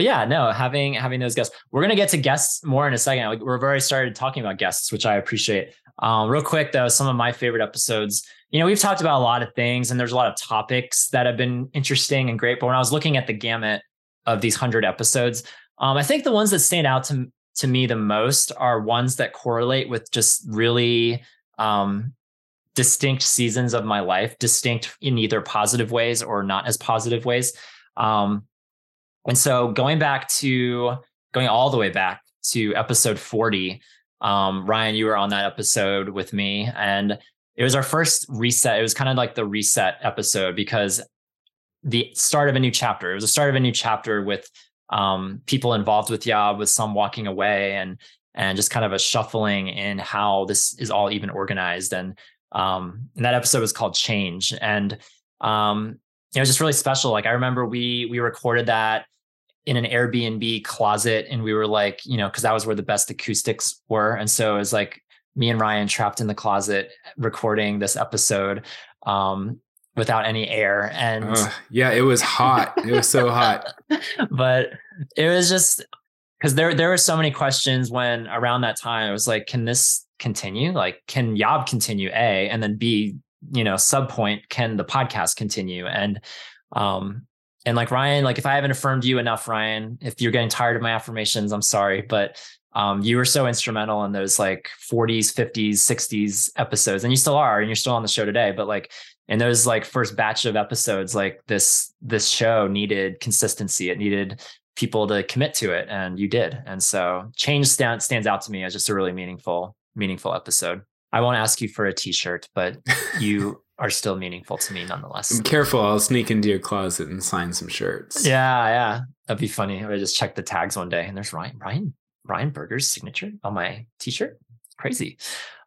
but yeah, no, having having those guests. We're gonna get to guests more in a second. We've already started talking about guests, which I appreciate. Um, real quick though, some of my favorite episodes. You know, we've talked about a lot of things, and there's a lot of topics that have been interesting and great. But when I was looking at the gamut of these hundred episodes, um, I think the ones that stand out to to me the most are ones that correlate with just really um, distinct seasons of my life, distinct in either positive ways or not as positive ways. Um, and so going back to going all the way back to episode 40, um, Ryan, you were on that episode with me, and it was our first reset. It was kind of like the reset episode because the start of a new chapter. It was the start of a new chapter with um, people involved with Yob, with some walking away, and and just kind of a shuffling in how this is all even organized. And um, and that episode was called Change, and um, it was just really special. Like I remember we we recorded that in an Airbnb closet, and we were like, you know, because that was where the best acoustics were, and so it was like me and Ryan trapped in the closet recording this episode um, without any air, and Ugh, yeah, it was hot. It was so hot. but it was just because there there were so many questions when around that time I was like, can this continue? Like, can Yob continue? A and then B, you know, sub point, can the podcast continue? And um and like Ryan, like if I haven't affirmed you enough, Ryan, if you're getting tired of my affirmations, I'm sorry, but um, you were so instrumental in those like 40s, 50s, 60s episodes, and you still are, and you're still on the show today. But like in those like first batch of episodes, like this this show needed consistency. It needed people to commit to it, and you did. And so change stand, stands out to me as just a really meaningful meaningful episode. I won't ask you for a T-shirt, but you are still meaningful to me nonetheless. Careful, I'll sneak into your closet and sign some shirts. Yeah, yeah, that'd be funny. I just checked the tags one day, and there's Ryan Ryan Ryan Berger's signature on my T-shirt. Crazy.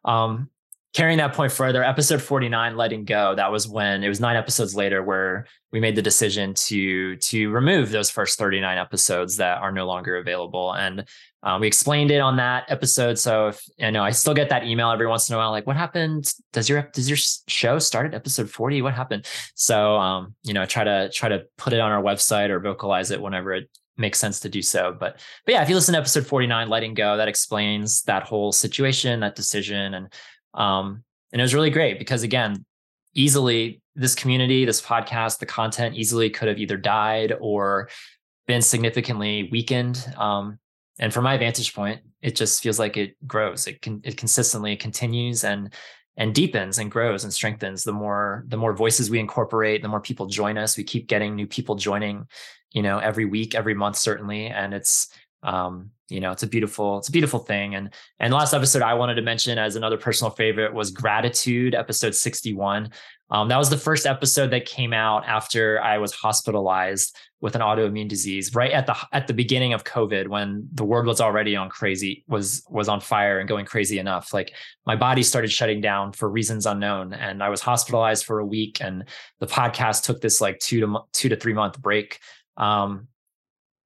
Um, carrying that point further, episode 49, letting go, that was when it was nine episodes later where we made the decision to to remove those first 39 episodes that are no longer available. And um, we explained it on that episode. So if you know, I still get that email every once in a while, like, what happened? Does your does your show start at episode 40? What happened? So um, you know, try to try to put it on our website or vocalize it whenever it makes sense to do so. But but yeah, if you listen to episode 49, letting go, that explains that whole situation, that decision. And um, and it was really great because again, easily this community, this podcast, the content easily could have either died or been significantly weakened. Um, and from my vantage point, it just feels like it grows. It can it consistently continues and and deepens and grows and strengthens. The more the more voices we incorporate the more people join us. We keep getting new people joining you know every week every month certainly. And it's um you know it's a beautiful it's a beautiful thing. And and last episode i wanted to mention as another personal favorite was gratitude episode 61 um, that was the first episode that came out after I was hospitalized with an autoimmune disease, right at the at the beginning of COVID, when the world was already on crazy, was was on fire and going crazy enough. Like my body started shutting down for reasons unknown, and I was hospitalized for a week. And the podcast took this like two to two to three month break. Um,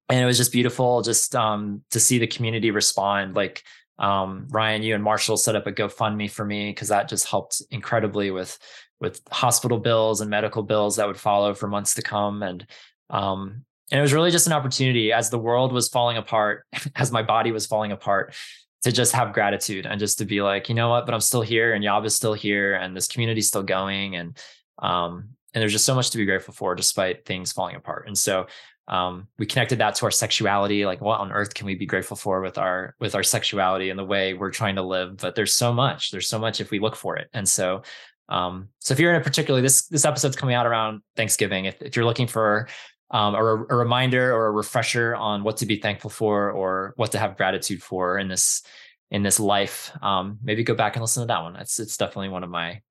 and it was just beautiful, just um, to see the community respond. Like um, Ryan, you and Marshall set up a GoFundMe for me because that just helped incredibly with with hospital bills and medical bills that would follow for months to come. And um, and it was really just an opportunity as the world was falling apart, as my body was falling apart, to just have gratitude and just to be like, you know what, but I'm still here and Yob is still here and this community's still going. And um, and there's just so much to be grateful for despite things falling apart. And so um, we connected that to our sexuality like what on earth can we be grateful for with our with our sexuality and the way we're trying to live but there's so much there's so much if we look for it and so um, so if you're in a particularly this this episode's coming out around Thanksgiving. If if you're looking for um, a, a, reminder or a refresher on what to be thankful for or what to have gratitude for in this in this life, um, maybe go back and listen to that one. It's it's definitely one of my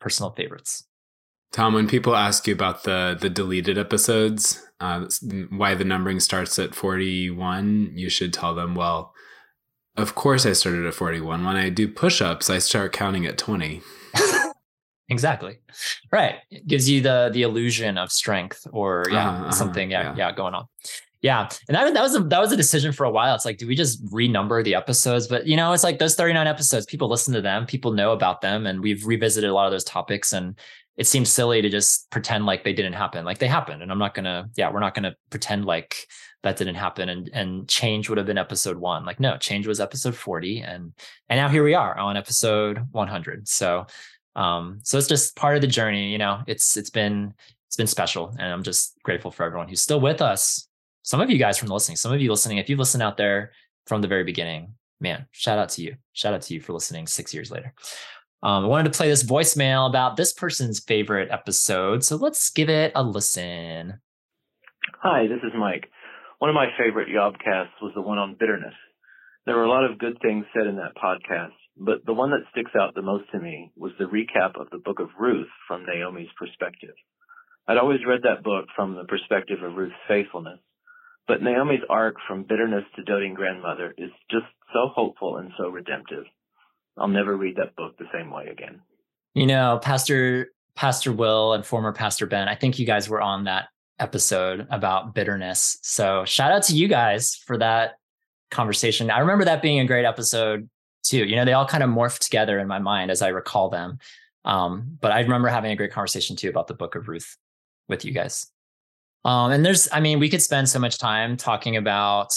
personal favorites. Tom, when people ask you about the the deleted episodes, uh, why the numbering starts at forty one, you should tell them, well, of course I started at forty one. When I do push ups, I start counting at twenty. Exactly. Right. It gives you the the illusion of strength or yeah, uh-huh, something yeah, yeah, yeah, going on. Yeah. And that, that was a that was a decision for a while. It's like, do we just renumber the episodes? But you know, it's like those 39 episodes, people listen to them, people know about them, and we've revisited a lot of those topics. And it seems silly to just pretend like they didn't happen. Like they happened. And I'm not gonna, yeah, we're not gonna pretend like that didn't happen and and change would have been episode one. Like, no, change was episode 40. And and now here we are on episode 100. So um, so it's just part of the journey, you know, it's, it's been, it's been special. And I'm just grateful for everyone who's still with us. Some of you guys from listening, some of you listening, if you've listened out there from the very beginning, man, shout out to you. Shout out to you for listening six years later. Um, I wanted to play this voicemail about this person's favorite episode. So let's give it a listen. Hi, this is Mike. One of my favorite Yobcasts was the one on bitterness. There were a lot of good things said in that podcast, but the one that sticks out the most to me was the recap of the book of Ruth from Naomi's perspective. I'd always read that book from the perspective of Ruth's faithfulness, but Naomi's arc from bitterness to doting grandmother is just so hopeful and so redemptive. I'll never read that book the same way again. You know, Pastor Pastor Will and former Pastor Ben, I think you guys were on that episode about bitterness. So shout out to you guys for that conversation. I remember that being a great episode too. You know, they all kind of morphed together in my mind as I recall them. Um, but I remember having a great conversation too about the book of Ruth with you guys. Um, and there's, I mean, we could spend so much time talking about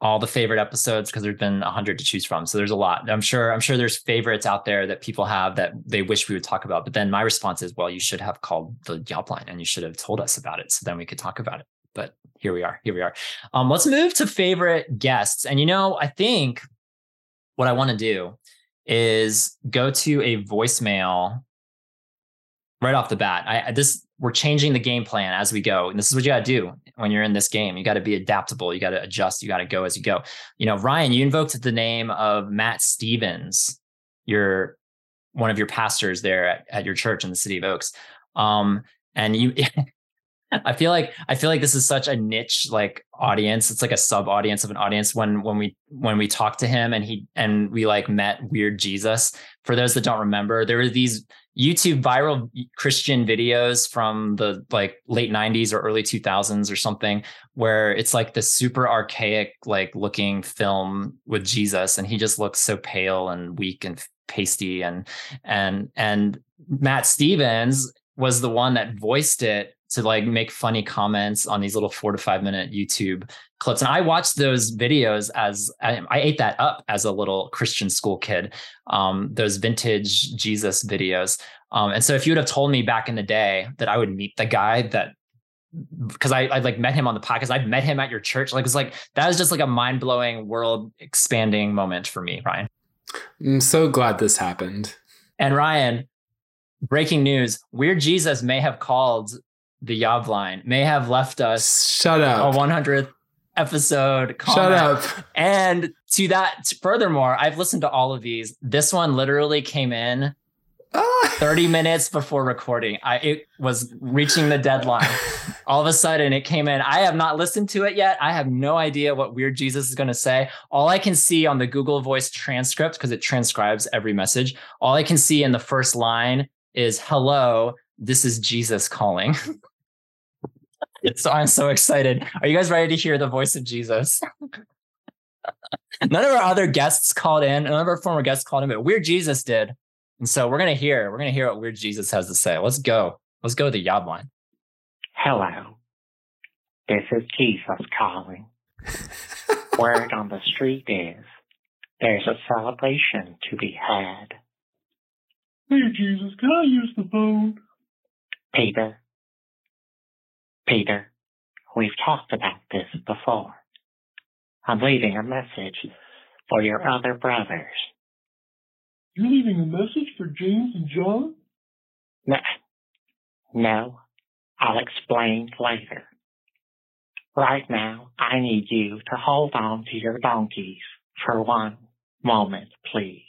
all the favorite episodes because there's been a hundred to choose from. So there's a lot. I'm sure, I'm sure there's favorites out there that people have that they wish we would talk about. But then my response is, well, you should have called the Yob line and you should have told us about it. So then we could talk about it. But here we are. Here we are. Um, let's move to favorite guests. And you know, I think what I want to do is go to a voicemail right off the bat. I this we're changing the game plan as we go. And this is what you got to do when you're in this game. You got to be adaptable. You got to adjust. You got to go as you go. You know, Ryan, you invoked the name of Matt Stevens, your one of your pastors there at, at your church in the city of Oaks. Um, and you I feel like I feel like this is such a niche like audience. It's like a sub audience of an audience when when we when we talked to him and he and we like met Weird Jesus. For those that don't remember, there were these YouTube viral Christian videos from the like late 90s or early 2000s or something where it's like the super archaic like looking film with Jesus and he just looks so pale and weak and pasty and and and Matt Stevens was the one that voiced it to like make funny comments on these little four to five minute YouTube clips. And I watched those videos as I, I ate that up as a little Christian school kid, um, those vintage Jesus videos. Um, and so if you would have told me back in the day that I would meet the guy that because I, I like met him on the podcast. I've met him at your church. Like it's like that was just like a mind blowing, world expanding moment for me, Ryan. I'm so glad this happened. And Ryan, breaking news: Weird Jesus may have called the Yob line, may have left us. Shut up. A 100th episode. Shut up. And to that, furthermore, I've listened to all of these. This one literally came in Ah. 30 minutes before recording. I it was reaching the deadline. All of a sudden it came in. I have not listened to it yet. I have no idea what weird Jesus is going to say. All I can see on the Google Voice transcript because it transcribes every message. All I can see in the first line is hello, this is Jesus calling. so I'm so excited. Are you guys ready to hear the voice of Jesus? None of our other guests called in. None of our former guests called in, but Weird Jesus did. And so we're gonna hear, we're gonna hear what Weird Jesus has to say. Let's go. Let's go to the Yob line. Hello. This is Jesus calling. Word on the street is there's a celebration to be had. Hey, Jesus, can I use the phone? Peter. Peter, we've talked about this before. I'm leaving a message for your other brothers. You're leaving a message for James and John? No, no, I'll explain later. Right now, I need you to hold on to your donkeys for one moment, please.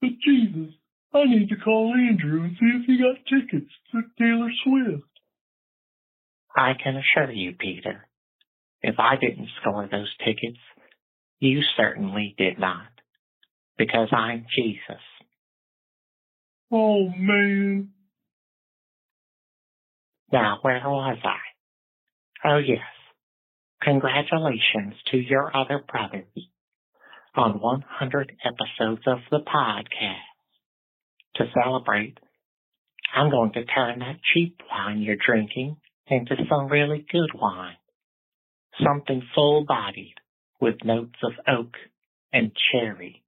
But Jesus, I need to call Andrew and see if he got tickets to Taylor Swift. I can assure you, Peter, if I didn't score those tickets, you certainly did not. Because I'm Jesus. Oh, man. Now, where was I? Oh, yes. Congratulations to your other brothers on 100 episodes of the podcast. To celebrate, I'm going to turn that cheap wine you're drinking into some really good wine. Something full bodied with notes of oak and cherry.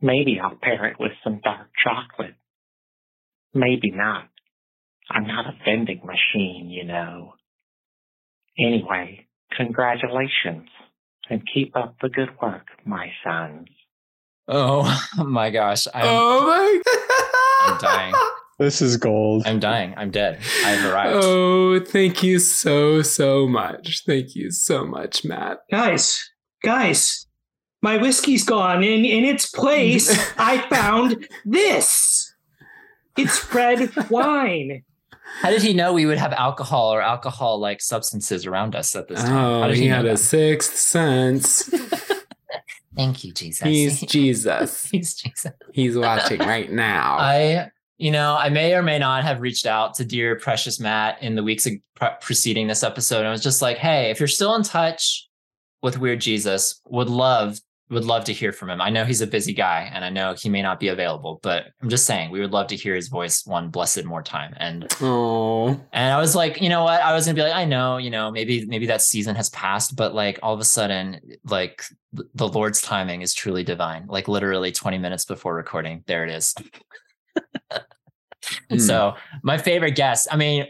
Maybe I'll pair it with some dark chocolate. Maybe not. I'm not a vending machine, you know. Anyway, congratulations and keep up the good work, my sons. Oh my gosh. I'm, oh my I'm dying. This is gold. I'm dying. I'm dead. I've arrived. Oh, thank you so, so much. Thank you so much, Matt. Guys, guys, my whiskey's gone. In in its place, I found this. It's red wine. How did he know we would have alcohol or alcohol like substances around us at this time? How Oh, did he know had a that? sixth sense. Thank you, Jesus. He's Jesus. He's Jesus. He's watching right now. I, you know, I may or may not have reached out to dear precious Matt in the weeks pre- preceding this episode. I was just like, hey, if you're still in touch with Weird Jesus, would love would love to hear from him. I know he's a busy guy, and I know he may not be available, but I'm just saying we would love to hear his voice one blessed more time. And oh, and I was like, you know what? I was gonna be like, I know, you know, maybe maybe that season has passed, but like all of a sudden, like the Lord's timing is truly divine. Like literally 20 minutes before recording, there it is. Hmm. So my favorite guest. I mean,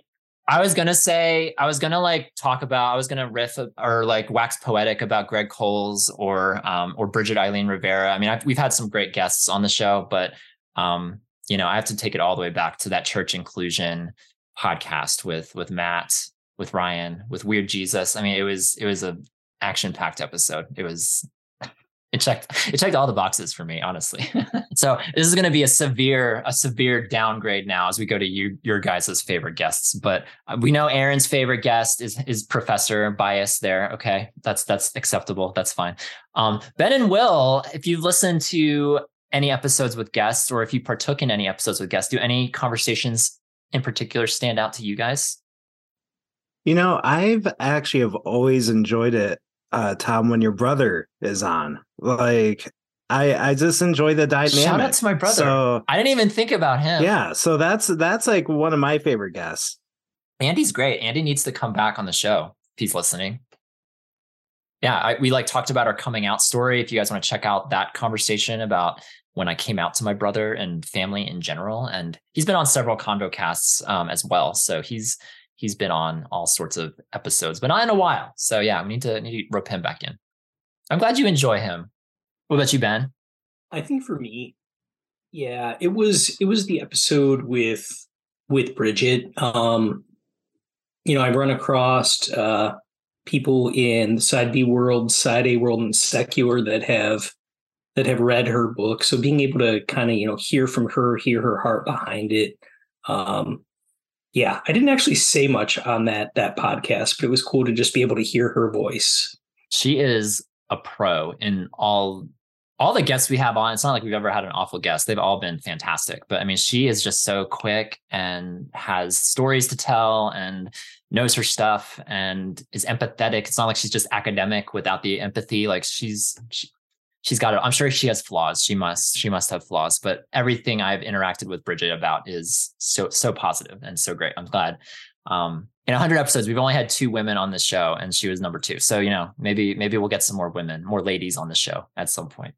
I was gonna say I was gonna like talk about I was gonna riff or like wax poetic about Greg Coles or um or Bridget Eileen Rivera. I mean, I've, we've had some great guests on the show, but um you know I have to take it all the way back to that church inclusion podcast with with Matt, with Ryan, with Weird Jesus. I mean, it was it was a action packed episode. It was it checked it checked all the boxes for me honestly. So this is going to be a severe a severe downgrade now as we go to you your guys' favorite guests but uh, we know aaron's favorite guest is is professor bias there okay? That's that's acceptable that's fine. Um ben and will if you've listened to any episodes with guests or if you partook in any episodes with guests do any conversations in particular stand out to you guys? You know, I've actually have always enjoyed it, uh, Tom, when your brother is on. Like, I I just enjoy the dynamic. shout out to my brother So i didn't even think about him yeah, so that's that's like one of my favorite guests. Andy's great. Andy needs to come back on the show if he's listening. Yeah, I, we like talked about our coming out story. If you guys want to check out that conversation about when I came out to my brother and family in general, and he's been on several convo casts um, as well. So he's he's been on all sorts of episodes, but not in a while. So yeah, we need to need to rope him back in. I'm glad you enjoy him. What about you, Ben? I think for me, yeah, it was it was the episode with with Bridget. Um, you know, I've run across uh, people in the side B world, side A world, and secular that have that have read her book. So being able to kind of you know hear from her, hear her heart behind it. Um, yeah, I didn't actually say much on that that podcast, but it was cool to just be able to hear her voice. she is a pro in all all the guests we have on. It's not like we've ever had an awful guest. They've all been fantastic but i mean she is just so quick and has stories to tell and knows her stuff and is empathetic. It's not like she's just academic without the empathy. Like she's she, she's got it i'm sure she has flaws. She must she must have flaws but everything i've interacted with bridget about is so so positive and so great. I'm glad um in 100 episodes we've only had two women on this show and she was number two. So you know maybe maybe we'll get some more women more ladies on the show at some point.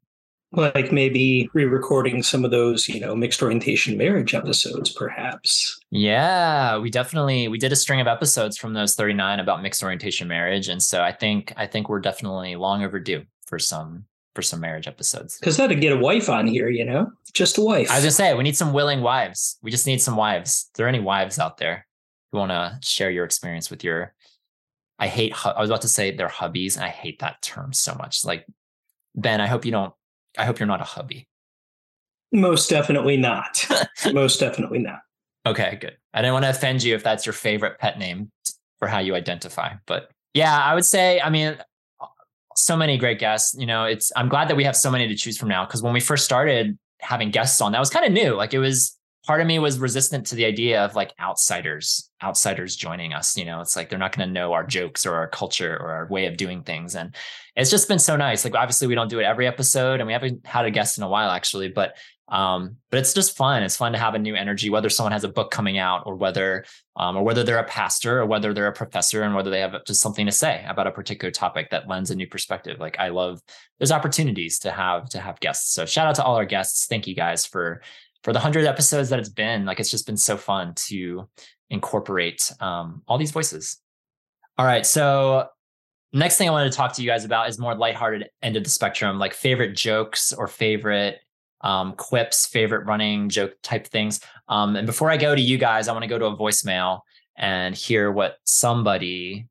Like maybe re-recording some of those, you know, mixed orientation marriage episodes, perhaps. yeah we definitely we did a string of episodes from those 39 about mixed orientation marriage. And so i think i think we're definitely long overdue for some for some marriage episodes Because that'd get a wife on here, you know, just a wife. i was gonna say we need some willing wives we just need some wives Are there any wives out there who want to share your experience with your i hate i was about to say they're hubbies and i hate that term so much like ben i hope you don't i hope you're not a hubby Most definitely not. Most definitely not. Okay, good. I didn't want to offend you if that's your favorite pet name for how you identify, but yeah, I would say, I mean, so many great guests. You know, it's I'm glad that we have so many to choose from now because when we first started having guests on, that was kind of new. Like it was part of me was resistant to the idea of like outsiders, outsiders joining us. You know, it's like they're not going to know our jokes or our culture or our way of doing things, and it's just been so nice. Like obviously we don't do it every episode, and we haven't had a guest in a while actually, but um but it's just fun. It's fun to have a new energy whether someone has a book coming out or whether um or whether they're a pastor or whether they're a professor and whether they have just something to say about a particular topic that lends a new perspective. Like i love there's opportunities to have to have guests. So shout out to all our guests. Thank you guys for for the 100 episodes that it's been. Like it's just been so fun to incorporate um all these voices. All right. So next thing i wanted to talk to you guys about is more lighthearted end of the spectrum like favorite jokes or favorite um, quips, favorite running joke type things. Um, and before I go to you guys, I want to go to a voicemail and hear what somebody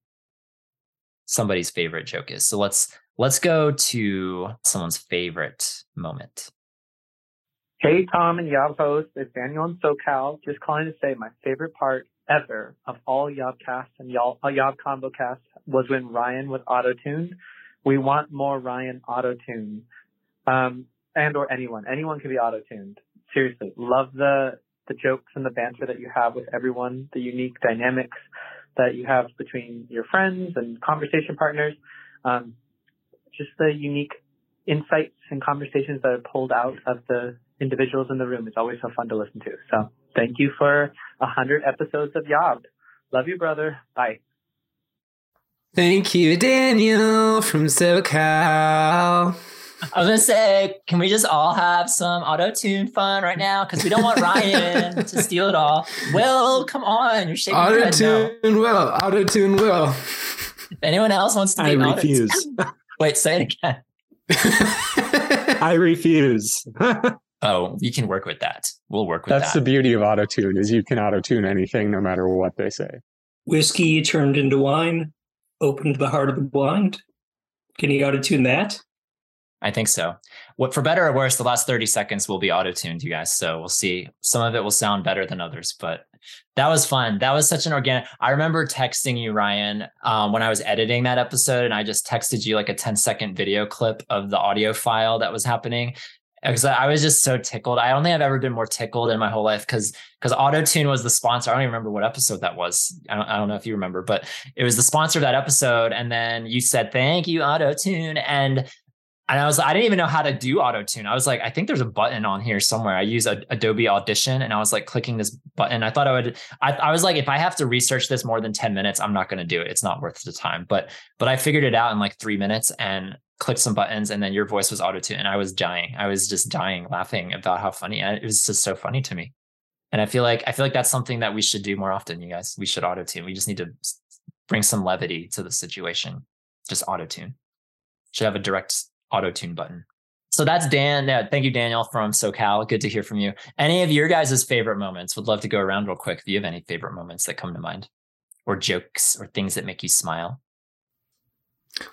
somebody's favorite joke is. So let's let's go to someone's favorite moment. Hey, Tom and Yob host, it's Daniel in SoCal. Just calling to say my favorite part ever of all Yobcasts and Yob, uh, Yob convo casts was when Ryan was auto-tuned. We want more Ryan auto-tuned. Um, and or anyone. Anyone can be auto-tuned. Seriously. Love the, the jokes and the banter that you have with everyone, the unique dynamics that you have between your friends and conversation partners. Um, just the unique insights and conversations that are pulled out of the individuals in the room. It's always so fun to listen to. So thank you for a hundred episodes of Yob. Love you, brother. Bye. Thank you, Daniel from SoCal. I was gonna say, can we just all have some auto tune fun right now? Because we don't want Ryan to steal it all. Will, come on, you're shaking your Auto head no. tune will. Auto tune will. If anyone else wants to I refuse. auto-tuned- Wait, say it again. I refuse. Oh, we can work with that. We'll work with that. That's the beauty of auto tune is you can auto tune anything no matter what they say. Whiskey turned into wine, opened the heart of the blind. Can you auto tune that? I think so. What for better or worse, the last 30 seconds will be auto-tuned, you guys. So we'll see. Some of it will sound better than others, but that was fun. That was such an organic. I remember texting you, Ryan, um, when I was editing that episode, and I just texted you like a 10 second video clip of the audio file that was happening. Because I was just so tickled. I don't think I've ever been more tickled in my whole life because because AutoTune was the sponsor. I don't even remember what episode that was. I don't, I don't know if you remember, but it was the sponsor of that episode. And then you said, Thank you, AutoTune. And and I was I didn't even know how to do auto tune. I was like, I think there's a button on here somewhere. I use a, Adobe Audition, and I was like clicking this button. I thought I would. I, I was like, if I have to research this more than ten minutes, I'm not going to do it. It's not worth the time. But but I figured it out in like three minutes and clicked some buttons, and then your voice was auto tune, and I was dying. I was just dying laughing about how funny. It was just so funny to me. And I feel like I feel like that's something that we should do more often, you guys. We should auto tune. We just need to bring some levity to the situation. Just auto tune. Should have a direct auto tune button. So that's Dan. Thank you, Daniel from SoCal. Good to hear from you. Any of your guys' favorite moments? Would love to go around real quick. If you have any favorite moments that come to mind, or jokes, or things that make you smile.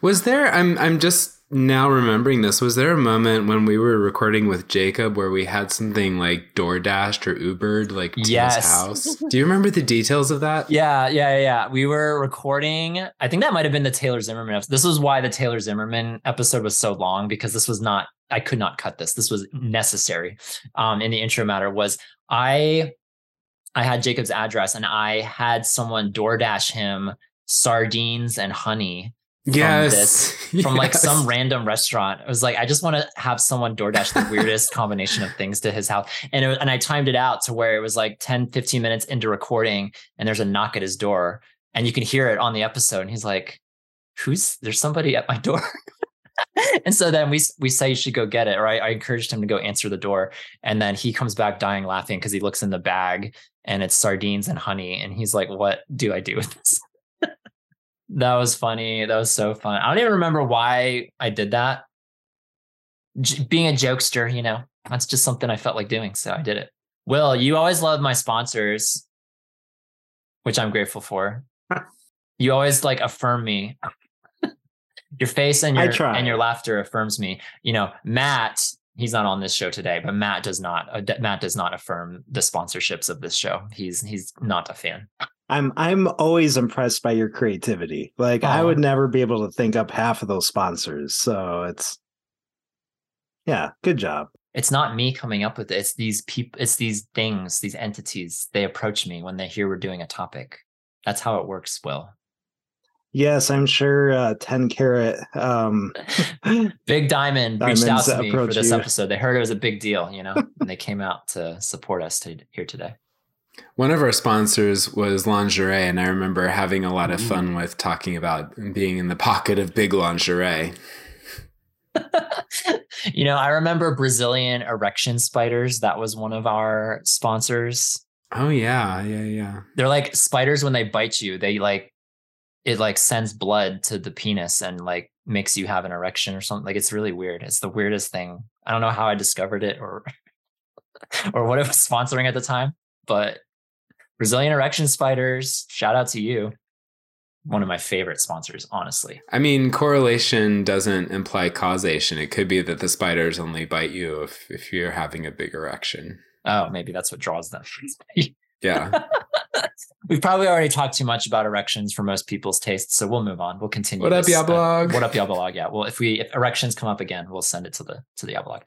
Was there? I'm I'm just now remembering this. Was there a moment when we were recording with Jacob where we had something like DoorDashed or Ubered like to Yes. his house? Do you remember the details of that? Yeah, yeah, yeah. We were recording. I think that might have been the Taylor Zimmerman episode. This was why the Taylor Zimmerman episode was so long because this was not. I could not cut this. This was necessary. Um, in the intro matter was I. I had Jacob's address and I had someone DoorDash him sardines and honey from Yes, this from like some random restaurant. I was like, I just want to have someone DoorDash the weirdest combination of things to his house. And it, and I timed it out to where it was like 10, 15 minutes into recording and there's a knock at his door and you can hear it on the episode. And he's like, who's there's somebody at my door. and so then we we say you should go get it. Or I, I encouraged him to go answer the door. And then he comes back dying laughing because he looks in the bag and it's sardines and honey. And he's like, what do I do with this? That was funny. That was so fun. I don't even remember why I did that. J- being a jokester, you know, that's just something I felt like doing. So I did it. Will, you always love my sponsors, which I'm grateful for. you always like affirm me. your face and your and your laughter affirms me. You know, Matt, he's not on this show today, but Matt does not. Uh, Matt does not affirm the sponsorships of this show. He's he's not a fan. I'm I'm always impressed by your creativity. Like I would never be able to think up half of those sponsors. So it's yeah, good job. it's not me coming up with it. It's these people, it's these things, these entities. They approach me when they hear we're doing a topic. That's how it works, Will. Yes, I'm sure uh 10 carat um Big Diamond reached out to me for this you. episode. They heard it was a big deal, you know, and they came out to support us to, here today. One of our sponsors was lingerie, and I remember having a lot of Mm. fun with talking about being in the pocket of big lingerie. you know, I remember Brazilian erection spiders. That was one of our sponsors. Oh yeah, yeah, yeah. They're like spiders when they bite you, they like it like sends blood to the penis and like makes you have an erection or something. Like it's really weird. It's the weirdest thing. I don't know how I discovered it or or what it was sponsoring at the time, but Brazilian erection spiders, shout out to you. One of my favorite sponsors, honestly. I mean, correlation doesn't imply causation. It could be that the spiders only bite you if if you're having a big erection. Oh, maybe that's what draws them. Yeah. We've probably already talked too much about erections for most people's tastes, so we'll move on. We'll continue. What up, this, uh, Yablog? what up, Yablog? Yeah. Well, if we if erections come up again, we'll send it to the to the Yablog.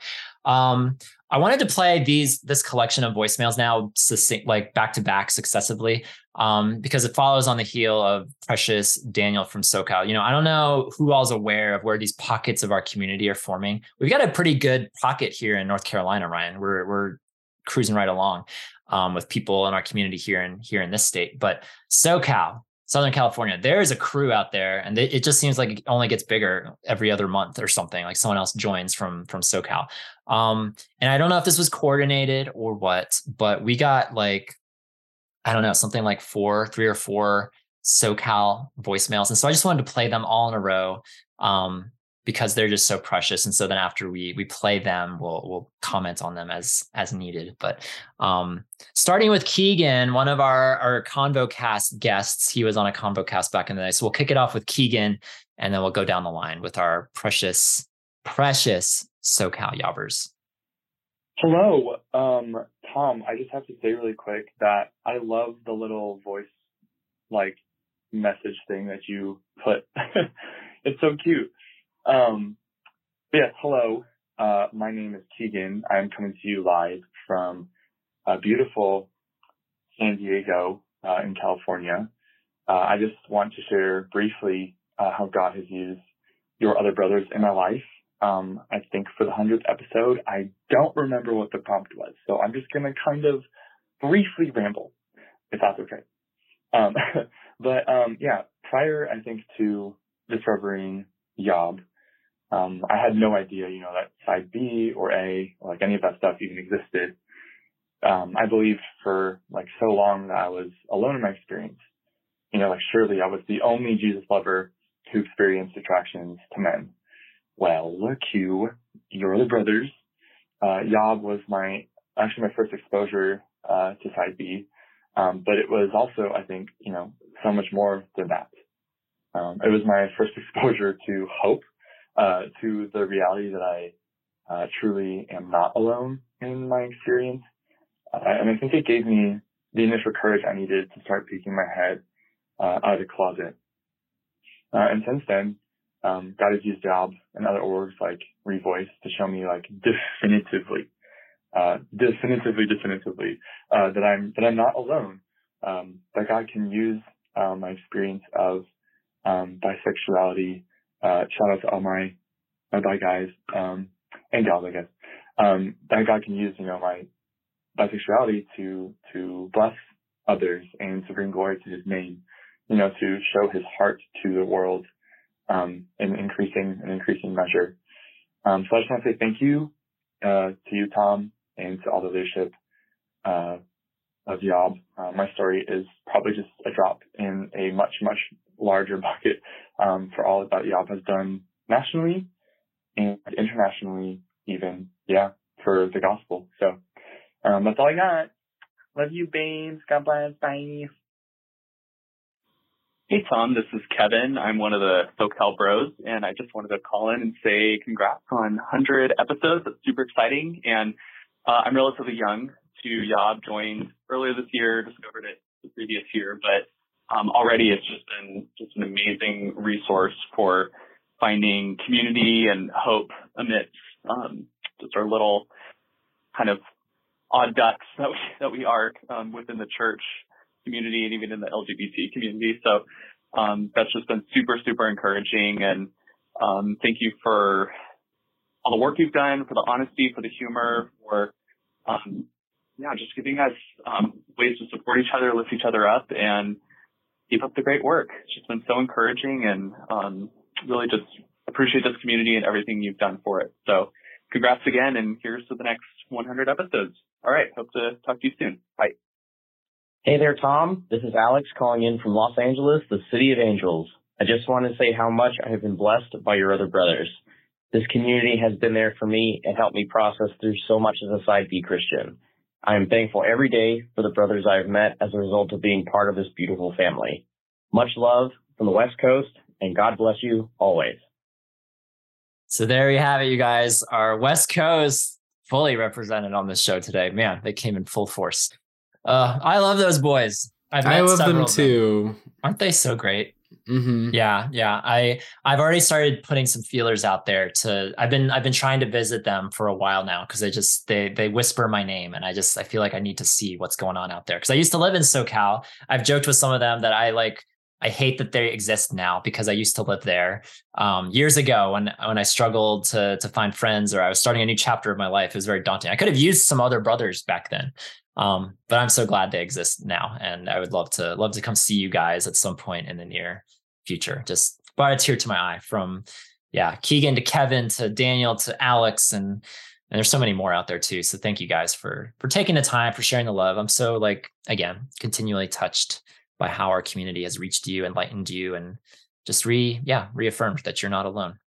Um, I wanted to play these this collection of voicemails now, succinct, like back to back successively, um, because it follows on the heel of Precious Daniel from SoCal. You know, I don't know who all's aware of where these pockets of our community are forming. We've got a pretty good pocket here in North Carolina, Ryan. We're we're cruising right along um, with people in our community here in here in this state. But SoCal, Southern California, there is a crew out there, and it, it just seems like it only gets bigger every other month or something. Like someone else joins from from SoCal, um, and I don't know if this was coordinated or what, but we got like I don't know something like four, three or four SoCal voicemails, and so I just wanted to play them all in a row. Um, because they're just so precious and so then after we we play them we'll we'll comment on them as as needed but um starting with keegan one of our our convo cast guests he was on a convo cast back in the day so we'll kick it off with keegan and then we'll go down the line with our precious precious SoCal Yobbers. Hello, um, Tom. I just have to say really quick that I love the little voice like message thing that you put. it's so cute. Um, yes, hello. Uh, my name is Keegan. I'm coming to you live from uh, beautiful San Diego uh, in California. Uh, I just want to share briefly uh, how God has used your other brothers in my life. Um, I think for the hundredth episode, I don't remember what the prompt was, so I'm just gonna kind of briefly ramble, if that's okay. Um, but um, yeah, prior I think to discovering Yob, um, I had no idea, you know, that side B or A like any of that stuff even existed. Um, I believed for like so long that I was alone in my experience. You know, like surely I was the only Jesus lover who experienced attractions to men. Well, look you, you're the brothers. Uh, Yob was my, actually my first exposure, uh, to side B. Um, but it was also, I think, you know, so much more than that. Um, it was my first exposure to hope, uh, to the reality that I, uh, truly am not alone in my experience. Uh, and I think it gave me the initial courage I needed to start peeking my head, uh, out of the closet. Uh, and since then, um, God has used Yob and other orgs like Revoice to show me like definitively, uh, definitively, definitively, uh, that I'm, that I'm not alone. Um, that God can use, my experience of, um, bisexuality, uh, shout out to all my, my bi guys, um, and gals, I guess, um, that God can use, you know, my bisexuality to, to bless others and to bring glory to his name, you know, to show his heart to the world um, in increasing an increasing measure. Um, so I just want to say thank you uh, to you, Tom, and to all the leadership uh, of Yob. Uh, my story is probably just a drop in a much much larger bucket um, for all that Yob has done nationally and internationally, even yeah, for the gospel. So um, that's all I got. Love you, babes. God bless. Bye. Hey Tom, this is Kevin. I'm one of the SoCal Bros, and I just wanted to call in and say congrats on 100 episodes. That's super exciting, and uh, I'm relatively young to Yob. Joined earlier this year, discovered it the previous year, but um, already it's just been just an amazing resource for finding community and hope amidst um, just our little kind of odd ducks that we that we are um, within the church community and even in the LGBT community. So um, that's just been super, super encouraging. And um, thank you for all the work you've done, for the honesty, for the humor, for um, yeah, just giving us um, ways to support each other, lift each other up, and keep up the great work. It's just been so encouraging, and um, really just appreciate this community and everything you've done for it. So, congrats again, and here's to the next 100 episodes. All right, hope to talk to you soon. Bye. Hey there, Tom. This is Alex calling in from Los Angeles, the city of angels. I just want to say how much I have been blessed by your other brothers. This community has been there for me and helped me process through so much as a side B Christian. I am thankful every day for the brothers I have met as a result of being part of this beautiful family. Much love from the West Coast, and God bless you always. So there you have it, you guys. Our West Coast fully represented on this show today. Man, they came in full force. Uh, I love those boys. I've I love them several of too. Aren't they so great? Mm-hmm. Yeah, yeah. I I've already started putting some feelers out there to I've been I've been trying to visit them for a while now because they just they they whisper my name and I just I feel like I need to see what's going on out there because I used to live in SoCal. I've joked with some of them that I like I hate that they exist now because I used to live there um, years ago when when I struggled to to find friends or I was starting a new chapter of my life. It was very daunting. I could have used some other brothers back then, um, but I'm so glad they exist now, and I would love to love to come see you guys at some point in the near future. Just brought a tear to my eye from yeah Keegan to Kevin to Daniel to Alex and and there's so many more out there too. So thank you guys for for taking the time for sharing the love. I'm so like again continually touched by how our community has reached you, enlightened you, and just re yeah reaffirmed that you're not alone.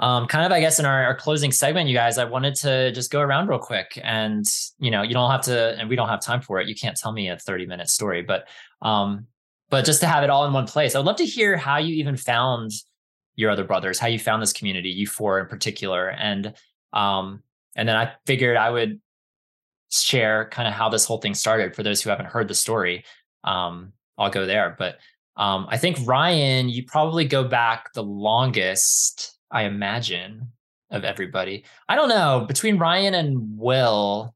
Um, kind of, I guess, in our, our closing segment, you guys, I wanted to just go around real quick, and you know, you don't have to, and we don't have time for it. You can't tell me a 30 minute story, but um, but just to have it all in one place, I would love to hear how you even found your other brothers, how you found this community, you four in particular, and um, and then I figured I would share kind of how this whole thing started for those who haven't heard the story. Um, I'll go there, but um, I think Ryan, you probably go back the longest, I imagine, of everybody. I don't know between Ryan and Will.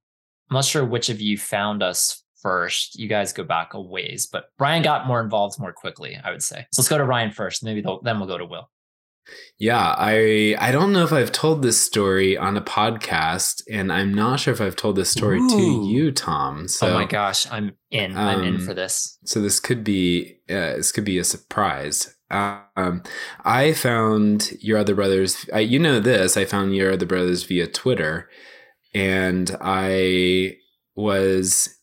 I'm not sure which of you found us first. You guys go back a ways, but Ryan got more involved more quickly, I would say. So let's go to Ryan first. Maybe then we'll go to Will. Yeah, I I don't know if I've told this story on a podcast, and I'm not sure if I've told this story Ooh. to you, Tom. So, oh my gosh, I'm in. I'm in um, for this. So this could be uh, this could be a surprise. Um, I found your other brothers. I, you know this. I found your other brothers via Twitter, and I was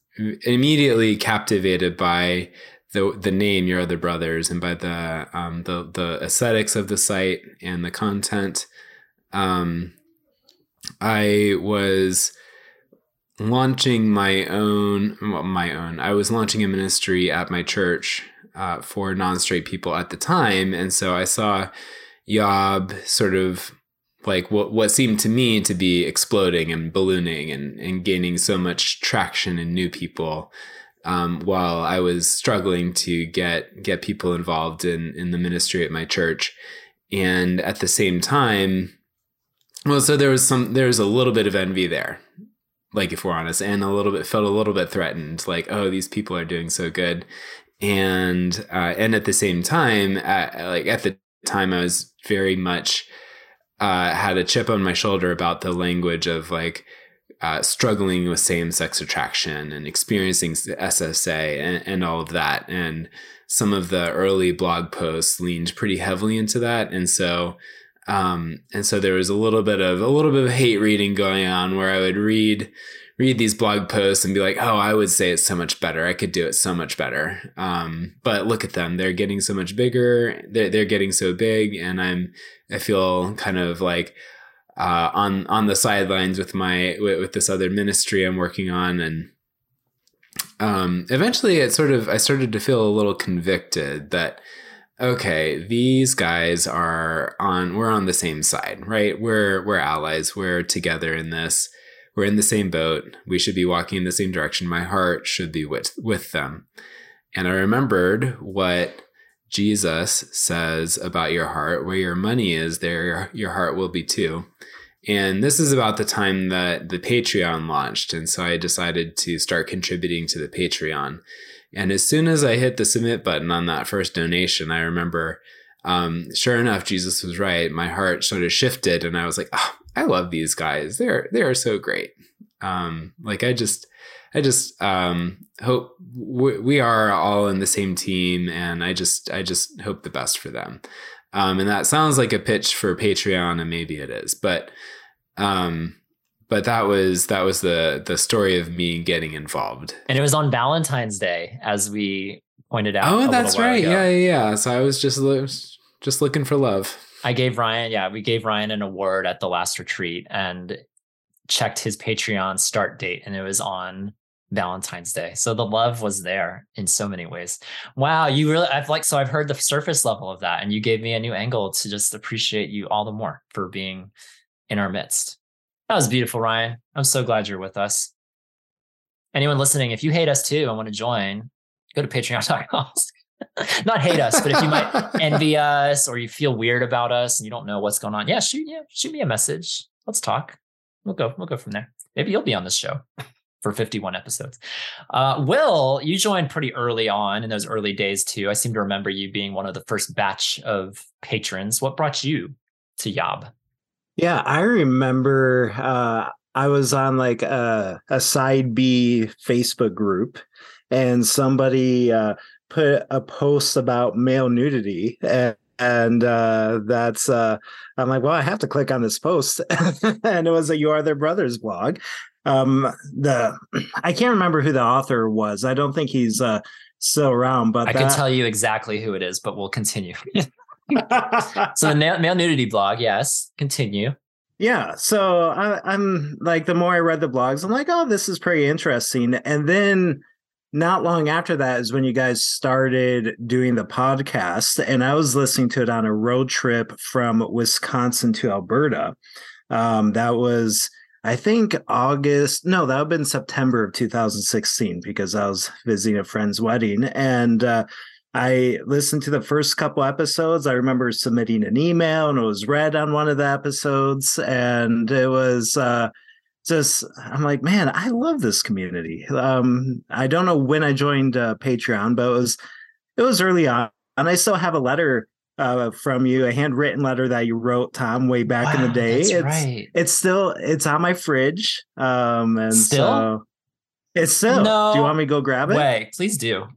immediately captivated by the the name your other brothers and by the um, the the aesthetics of the site and the content. Um, I was launching my own well, my own. I was launching a ministry at my church uh, for non-straight people at the time, and so I saw Yob sort of like what what seemed to me to be exploding and ballooning and and gaining so much traction and new people um, while I was struggling to get get people involved in in the ministry at my church, and at the same time, well, so there was some there was a little bit of envy there, like if we're honest, and a little bit felt a little bit threatened, like oh these people are doing so good, and uh, and at the same time, at, like at the time, I was very much uh, had a chip on my shoulder about the language of like uh, struggling with same sex attraction and experiencing SSA and, and, all of that. And some of the early blog posts leaned pretty heavily into that. And so, um, and so there was a little bit of a little bit of hate reading going on where I would read read these blog posts and be like, oh, I would say it's so much better. I could do it so much better. Um, but look at them; they're getting so much bigger. They're they're getting so big, and I'm I feel kind of like uh, on on the sidelines with my with, with, this other ministry I'm working on, and um, eventually it sort of I started to feel a little convicted that okay, these guys are on we're on the same side, right? We're we're allies. We're together in this. We're in the same boat. We should be walking in the same direction. My heart should be with with them. And I remembered what Jesus says about your heart, where your money is, there your heart will be too. And this is about the time that the Patreon launched. And so I decided to start contributing to the Patreon. And as soon as I hit the submit button on that first donation, I remember, um, sure enough, Jesus was right. My heart sort of shifted, and I was like, oh, I love these guys. They're they are so great. Um, like I just I just um, hope w- we are all in the same team, and I just I just hope the best for them. Um, and that sounds like a pitch for Patreon, and maybe it is, but um, but that was that was the the story of me getting involved. And it was on Valentine's Day, as we pointed out. Oh, that's right. Ago. Yeah, yeah, yeah. So I was just just looking for love. I gave Ryan, yeah, we gave Ryan an award at the last retreat and checked his Patreon start date, and it was on Valentine's Day. So the love was there in so many ways. Wow, you really I've like so I've heard the surface level of that and you gave me a new angle to just appreciate you all the more for being in our midst. That was beautiful, Ryan. I'm so glad you're with us. Anyone listening, if you hate us too and want to join, go to patreon.com. Not hate us, but if you might envy us or you feel weird about us and you don't know what's going on, yeah, shoot yeah, shoot me a message. Let's talk. We'll go. We'll go from there. Maybe you'll be on this show for 51 episodes. Uh, Will, you joined pretty early on in those early days too. I seem to remember you being one of the first batch of patrons. What brought you to Yob? Yeah, I remember uh, I was on like a, a side B Facebook group, and somebody uh, put a post about male nudity, and, and uh, that's uh, I'm like, well, I have to click on this post, and it was a "Your Other Brothers" blog, um the i can't remember who the author was. I don't think he's uh still around but i that... can tell you exactly who it is but we'll continue. So the male nudity blog yes. Continue. Yeah so I, i'm like the more i read the blogs i'm like oh this is pretty interesting. And then not long after that is when you guys started doing the podcast, and I was listening to it on a road trip from Wisconsin to Alberta. Um, that was, I think, August. No, that would have been September of 2016 because I was visiting a friend's wedding, and uh, I listened to the first couple episodes. I remember submitting an email, and it was read on one of the episodes, and it was. Uh, just I'm like, man, I love this community. Um, I don't know when I joined uh, Patreon, but it was it was early on, and I still have a letter uh, from you, a handwritten letter that you wrote, Tom, way back in the day. it's right. it's still it's on my fridge. Um, and Still? so it's still. No. Do you want me to go grab it? Wait, please do.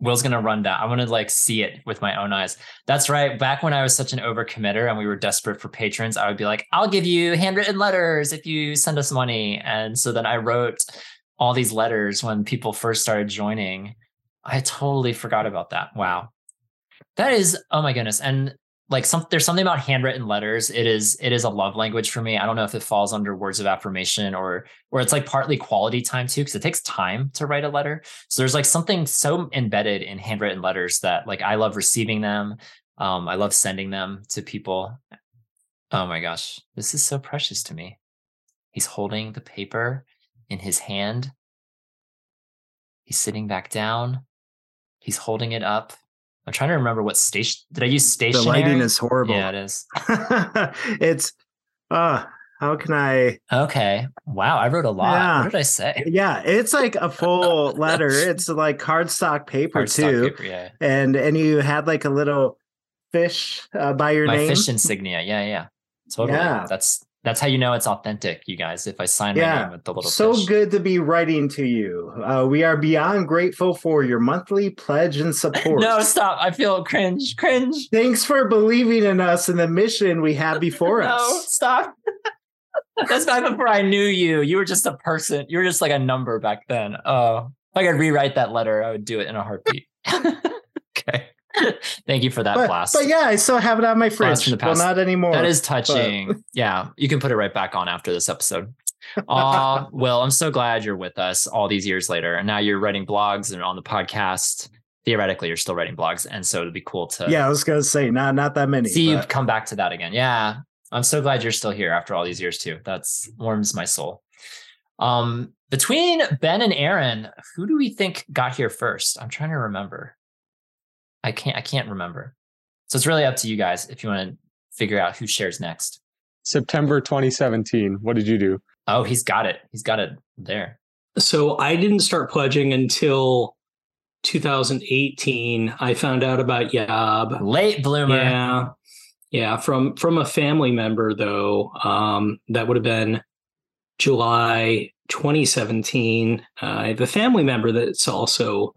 Will's gonna run down. I want to like see it with my own eyes. That's right. Back when I was such an overcommitter and we were desperate for patrons, I would be like, "I'll give you handwritten letters if you send us money." And so then I wrote all these letters when people first started joining. I totally forgot about that. Wow, that is oh my goodness. And like some there's something about handwritten letters. It is it is a love language for me. I don't know if it falls under words of affirmation or or it's like partly quality time too, because it takes time to write a letter. So there's like something so embedded in handwritten letters that like I love receiving them. Um, I love sending them to people. Oh my gosh, this is so precious to me. He's holding the paper in his hand. He's sitting back down. He's holding it up. I'm trying to remember what station did I use station? the lighting is horrible. Yeah, it is. it's uh how can I Okay. Wow, I wrote a lot. Yeah. What did I say? Yeah, it's like a full letter. It's like cardstock paper too. paper, yeah. And and you had like a little fish uh, by your My name. fish insignia. Yeah, yeah. Totally. Yeah. That's that's how you know it's authentic, you guys. If I sign my name with the little so fish. good to be writing to you. Uh, we are beyond grateful for your monthly pledge and support. No, stop. I feel cringe. Cringe. Thanks for believing in us and the mission we have before no, us. No, stop. That's back before I knew you. You were just a person. You were just like a number back then. Oh, if I could rewrite that letter, I would do it in a heartbeat. okay. Thank you for that But, blast. but yeah, I still have it on my Blast fridge. from the Well, not anymore. That is but- touching. yeah, you can put it right back on after this episode. Aw, Will, I'm so glad you're with us all these years later. And now you're writing blogs and on the podcast. Theoretically, you're still writing blogs. And so it'd be cool to yeah, I was gonna say not not that many. see you come back to that again. Yeah. I'm so glad you're still here after all these years too. That's warms my soul. Um, between Ben and Aaron, who do we think got here first? I'm trying to remember. I can't I can't remember. So it's really up to you guys if you want to figure out who shares next. September 2017. What did you do? Oh, he's got it. He's got it there. So I didn't start pledging until 2018. I found out about Yob. Late bloomer. Yeah. Yeah. From from a family member though. Um, that would have been July 2017. Uh, I have a family member that's also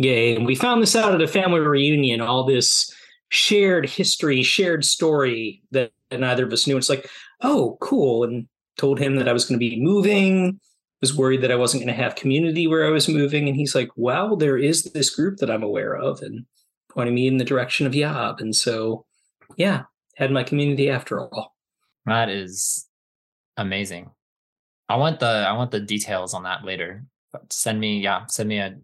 gay. And we found this out at a family reunion, all this shared history, shared story that neither of us knew. It's like, oh, cool. And told him that I was going to be moving, was worried that I wasn't going to have community where I was moving. And he's like, well, there is this group that I'm aware of and pointing me in the direction of Yob. And so, yeah, had my community after all. That is amazing. I want the I want the details on that later. Send me yeah, send me a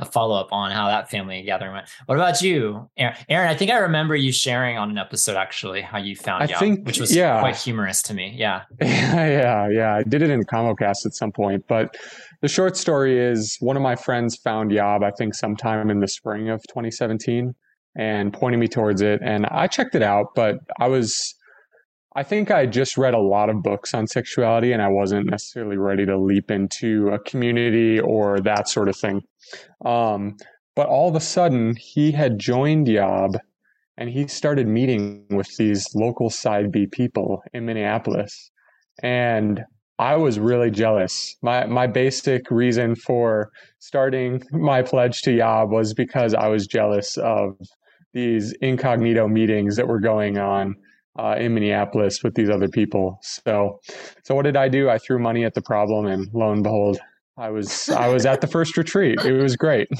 a follow up on how that family gathering went. What about you, Aaron? Aaron, I think I remember you sharing on an episode actually how you found I think- which was yeah. quite humorous to me. Yeah. yeah, yeah, yeah. I did it in ConvoCast at some point, but the short story is one of my friends found Yob, I think sometime in the spring of 2017, and pointed me towards it. And I checked it out, but I was, I think I just read a lot of books on sexuality, and I wasn't necessarily ready to leap into a community or that sort of thing. Um, but all of a sudden, he had joined Yob and he started meeting with these local side B people in Minneapolis. And I was really jealous. My my basic reason for starting my pledge to Yob was because I was jealous of these incognito meetings that were going on uh, in Minneapolis with these other people. So, so what did I do? I threw money at the problem, and lo and behold, I was I was at the first retreat. It was great.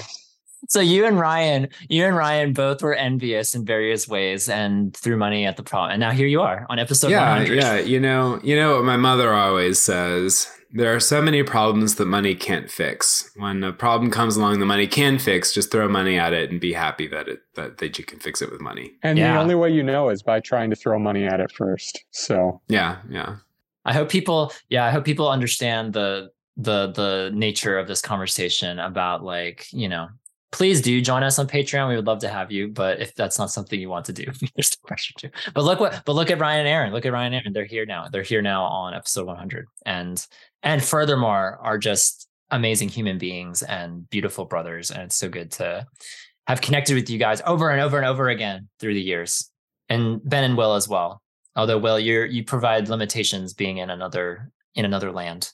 So you and Ryan, you and Ryan both were envious in various ways and threw money at the problem. And now here you are on episode yeah, 100. yeah. You know, you know what my mother always says: There are so many problems that money can't fix. When a problem comes along, the money can fix. Just throw money at it and be happy that it that that you can fix it with money. And the only way you know is by trying to throw money at it first. So Yeah, yeah. I hope people, yeah, I hope people understand the the the nature of this conversation about like you know please do join us on patreon we would love to have you but if that's not something you want to do there's no pressure to but look what but look at ryan and aaron look at ryan and aaron they're here now they're here now on episode 100 and and furthermore are just amazing human beings and beautiful brothers and it's so good to have connected with you guys over and over and over again through the years and ben and will as well although will you're you provide limitations being in another in another land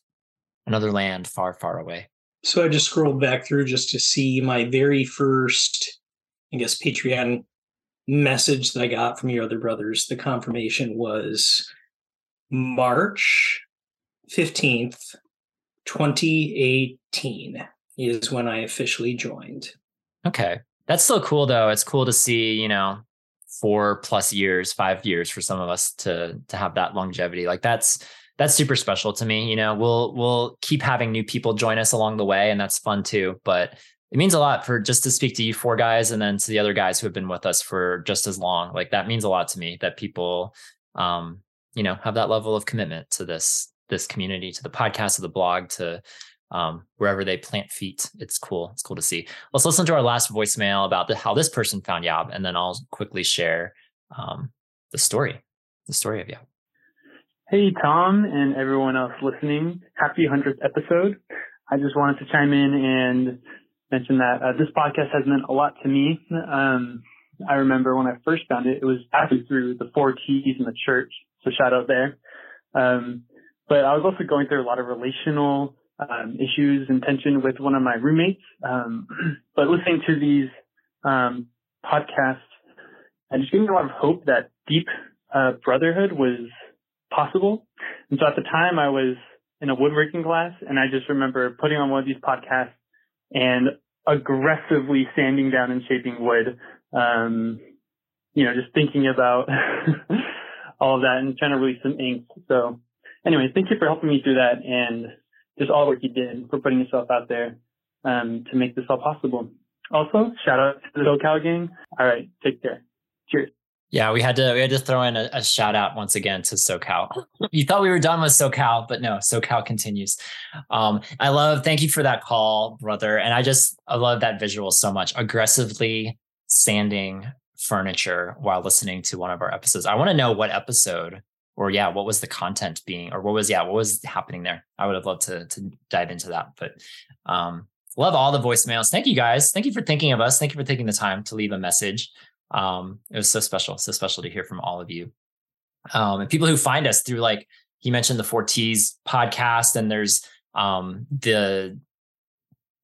another land far far away So I just scrolled back through just to see my very first, I guess, Patreon message that I got from your other brothers. The confirmation was March 15th, 2018 is when I officially joined. Okay. That's still cool though. It's cool to see, you know, four plus years, five years for some of us to to have that longevity. Like that's that's super special to me. You know, we'll we'll keep having new people join us along the way, and that's fun too. But it means a lot for just to speak to you four guys and then to the other guys who have been with us for just as long. Like that means a lot to me that people um, you know, have that level of commitment to this this community, to the podcast, to the blog, to um, wherever they plant feet. It's cool. It's cool to see. Let's listen to our last voicemail about the, how this person found Yob, and then I'll quickly share um, the story, the story of Yob. Hey, Tom, and everyone else listening. Happy 100th episode. I just wanted to chime in and mention that uh, this podcast has meant a lot to me. Um, I remember when I first found it, it was actually through the four keys in the church. So shout out there. Um, but I was also going through a lot of relational um, issues and tension with one of my roommates. Um, but listening to these um, podcasts, and just gave me a lot of hope that deep uh, brotherhood was possible. And so at the time, I was in a woodworking class, and I just remember putting on one of these podcasts and aggressively sanding down and shaping wood. Um, you know, just thinking about all of that and trying to release some ink. So, anyway, thank you for helping me through that and just all the work you did for putting yourself out there um, to make this all possible. Also, shout out to the SoCal gang. All right, take care. Cheers. Yeah, we had to we had to throw in a, a, shout out once again to SoCal. You thought we were done with SoCal, but no, SoCal continues. Um, I love thank you for that call, brother. And I just I love that visual so much. Aggressively sanding furniture while listening to one of our episodes. I want to know what episode or yeah, what was the content being or what was yeah, what was happening there? I would have loved to to dive into that. But um love all the voicemails. Thank you guys. Thank you for thinking of us. Thank you for taking the time to leave a message um it was so special so special to hear from all of you. Um and people who find us through like he mentioned the four t's podcast and there's um the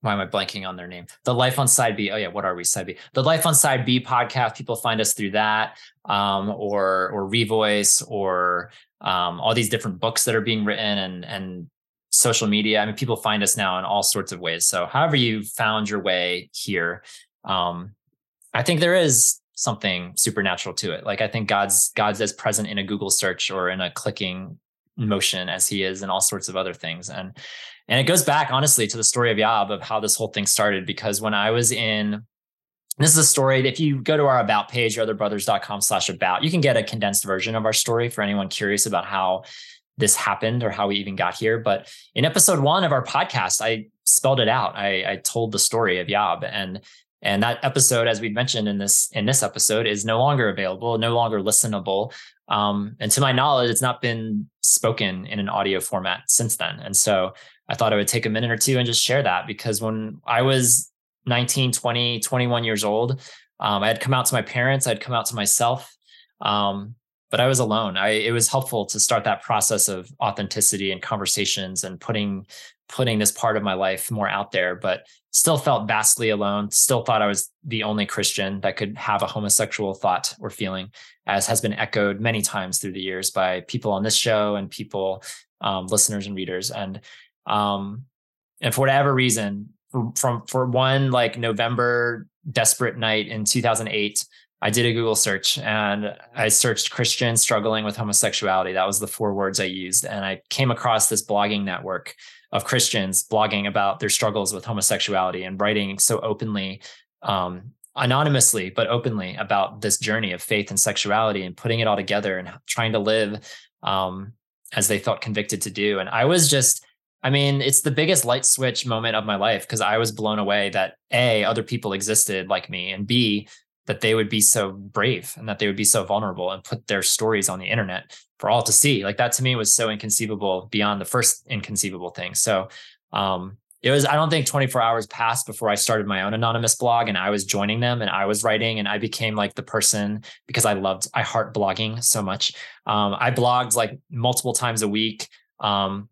why am i blanking on their name? The life on side b. Oh yeah what are we? Side b. The life on side b podcast people find us through that um or or revoice or um all these different books that are being written and and social media. I mean people find us now in all sorts of ways. So however you found your way here um i think there is something supernatural to it. Like I think God's God's as present in a Google search or in a clicking motion as he is in all sorts of other things. And and it goes back honestly to the story of Yob of how this whole thing started because when I was in this is a story if you go to our about page or otherbrothers.com slash about you can get a condensed version of our story for anyone curious about how this happened or how we even got here but in episode one of our podcast i spelled it out i, I told the story of yob and and that episode as we mentioned in this in this episode is no longer available no longer listenable. Um, and to my knowledge it's not been spoken in an audio format since then. And so i thought i would take a minute or two and just share that because when i was 19 20 21 years old um, i had come out to my parents i'd come out to myself um, but i was alone. I, it was helpful to start that process of authenticity and conversations and putting putting this part of my life more out there. But still felt vastly alone still thought i was the only christian that could have a homosexual thought or feeling as has been echoed many times through the years by people on this show and people um, listeners and readers and um, and for whatever reason from for one like november desperate night in 2008 I did a Google search and I searched Christian struggling with homosexuality. That was the four words I used. And I came across this blogging network of Christians blogging about their struggles with homosexuality and writing so openly, um, anonymously, but openly about this journey of faith and sexuality and putting it all together and trying to live um, as they felt convicted to do. And I was just, I mean, it's the biggest light switch moment of my life because I was blown away that A, other people existed like me, and B, that they would be so brave and that they would be so vulnerable and put their stories on the internet for all to see. Like that to me was so inconceivable beyond the first inconceivable thing. So um, it was, I don't think 24 hours passed before I started my own anonymous blog and I was joining them and I was writing and I became like the person because I loved, I heart blogging so much. Um, I blogged like multiple times a week. Um,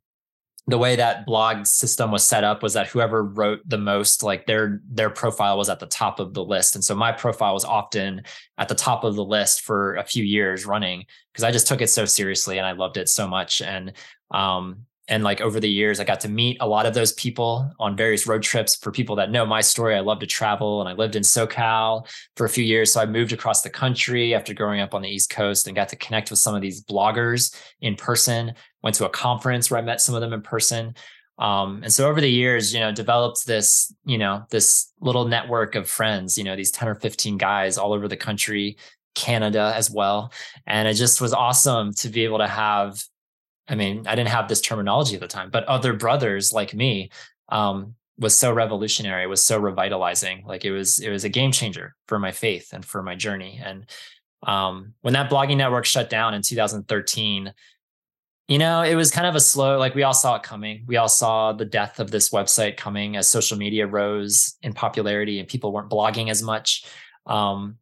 the way that blog system was set up was that whoever wrote the most like their their profile was at the top of the list. And so my profile was often at the top of the list for a few years running because i just took it so seriously and i loved it so much. And um and like over the years i got to meet a lot of those people on various road trips. For people that know my story i love to travel and i lived in socal for a few years. So i moved across the country after growing up on the east coast and got to connect with some of these bloggers in person. Went to a conference where i met some of them in person. Um, and so over the years you know developed this you know this little network of friends you know these 10 or 15 guys all over the country canada as well. And it just was awesome to be able to have I mean, I didn't have this terminology at the time, but other brothers like me um, was so revolutionary, was so revitalizing. Like it was, it was a game changer for my faith and for my journey. And um, when that blogging network shut down in 2013, you know, it was kind of a slow, like we all saw it coming. We all saw the death of this website coming as social media rose in popularity and people weren't blogging as much. Um,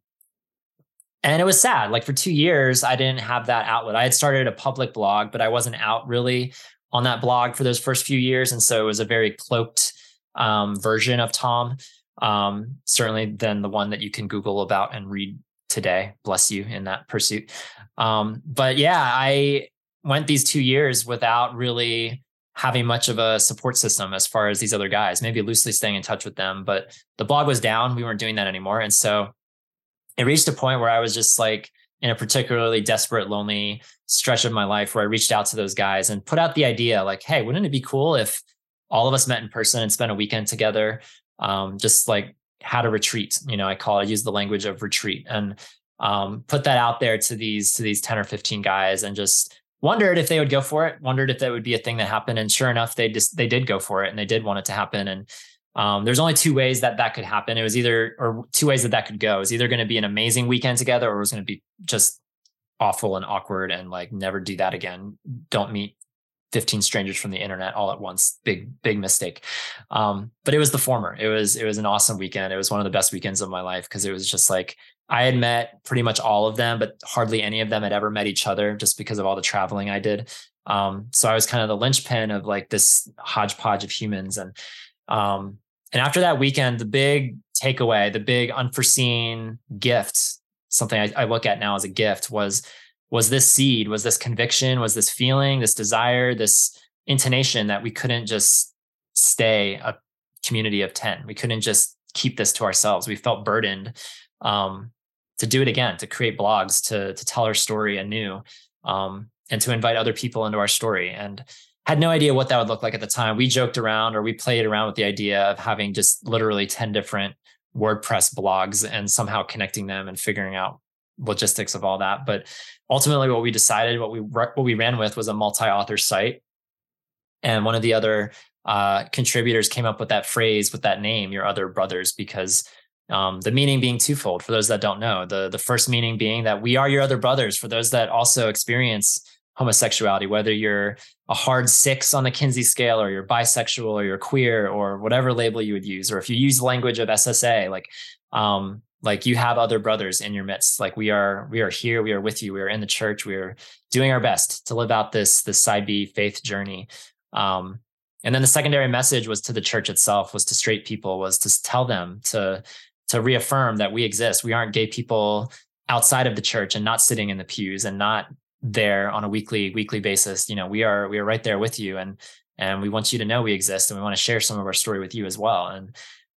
and it was sad. Like for two years i didn't have that outlet. I had started a public blog but i wasn't out really on that blog for those first few years. And so it was a very cloaked um, version of tom. Um, certainly than the one that you can google about and read today. Bless you in that pursuit. Um, but yeah i went these two years without really having much of a support system as far as these other guys. Maybe loosely staying in touch with them but the blog was down. We weren't doing that anymore. And so it reached a point where I was just like in a particularly desperate, lonely stretch of my life where I reached out to those guys and put out the idea like, hey, wouldn't it be cool if all of us met in person and spent a weekend together? Um, just like had a retreat, you know, I call it, I use the language of retreat and um, put that out there to these, to these 10 or 15 guys and just wondered if they would go for it, wondered if that would be a thing that happened. And sure enough, they just, they did go for it and they did want it to happen. And um, there's only two ways that that could happen. It was either, or two ways that that could go. It was either going to be an amazing weekend together, or it was going to be just awful and awkward, and like never do that again. Don't meet 15 strangers from the internet all at once. Big, big mistake. Um, but it was the former. It was, it was an awesome weekend. It was one of the best weekends of my life because it was just like I had met pretty much all of them, but hardly any of them had ever met each other just because of all the traveling I did. Um, so I was kind of the linchpin of like this hodgepodge of humans. And um, and after that weekend, the big takeaway, the big unforeseen gift, something I, I look at now as a gift was was this seed, was this conviction, was this feeling, this desire, this intonation that we couldn't just stay a community of 10. We couldn't just keep this to ourselves. We felt burdened um, to do it again, to create blogs, to to tell our story anew, um, and to invite other people into our story. And had no idea what that would look like at the time. We joked around or we played around with the idea of having just literally 10 different WordPress blogs and somehow connecting them and figuring out logistics of all that. But ultimately what we decided, what we what we ran with was a multi-author site. And one of the other uh, contributors came up with that phrase with that name, your other brothers, because um, the meaning being twofold for those that don't know. The the first meaning being that we are your other brothers for those that also experience homosexuality, whether you're a hard six on the Kinsey scale or you're bisexual or you're queer or whatever label you would use, or if you use language of SSA, like, um, like you have other brothers in your midst. Like we are, we are here, we are with you, we are in the church, we are doing our best to live out this, this side B faith journey. Um, and then the secondary message was to the church itself, was to straight people, was to tell them to, to reaffirm that we exist. We aren't gay people outside of the church and not sitting in the pews and not there on a weekly weekly basis you know we are we are right there with you and and we want you to know we exist and we want to share some of our story with you as well and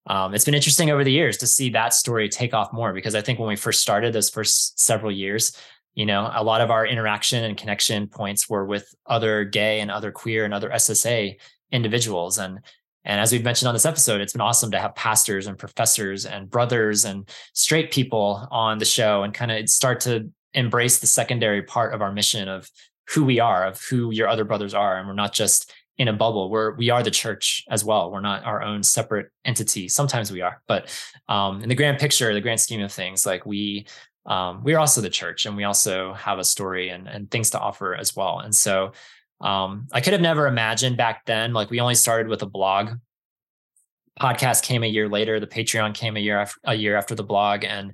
um, it's been interesting over the years to see that story take off more because I think when we first started those first several years, you know, a lot of our interaction and connection points were with other gay and other queer and other SSA individuals. And and as we've mentioned on this episode, it's been awesome to have pastors and professors and brothers and straight people on the show and kind of start to embrace the secondary part of our mission of who we are, of who your other brothers are. And we're not just in a bubble. We're we are the church as well. We're not our own separate entity. Sometimes we are, but um, in the grand picture, the grand scheme of things, like we um, we're also the church, and we also have a story and and things to offer as well. And so um, I could have never imagined back then. Like we only started with a blog. Podcast came a year later. The Patreon came a year a year after the blog, and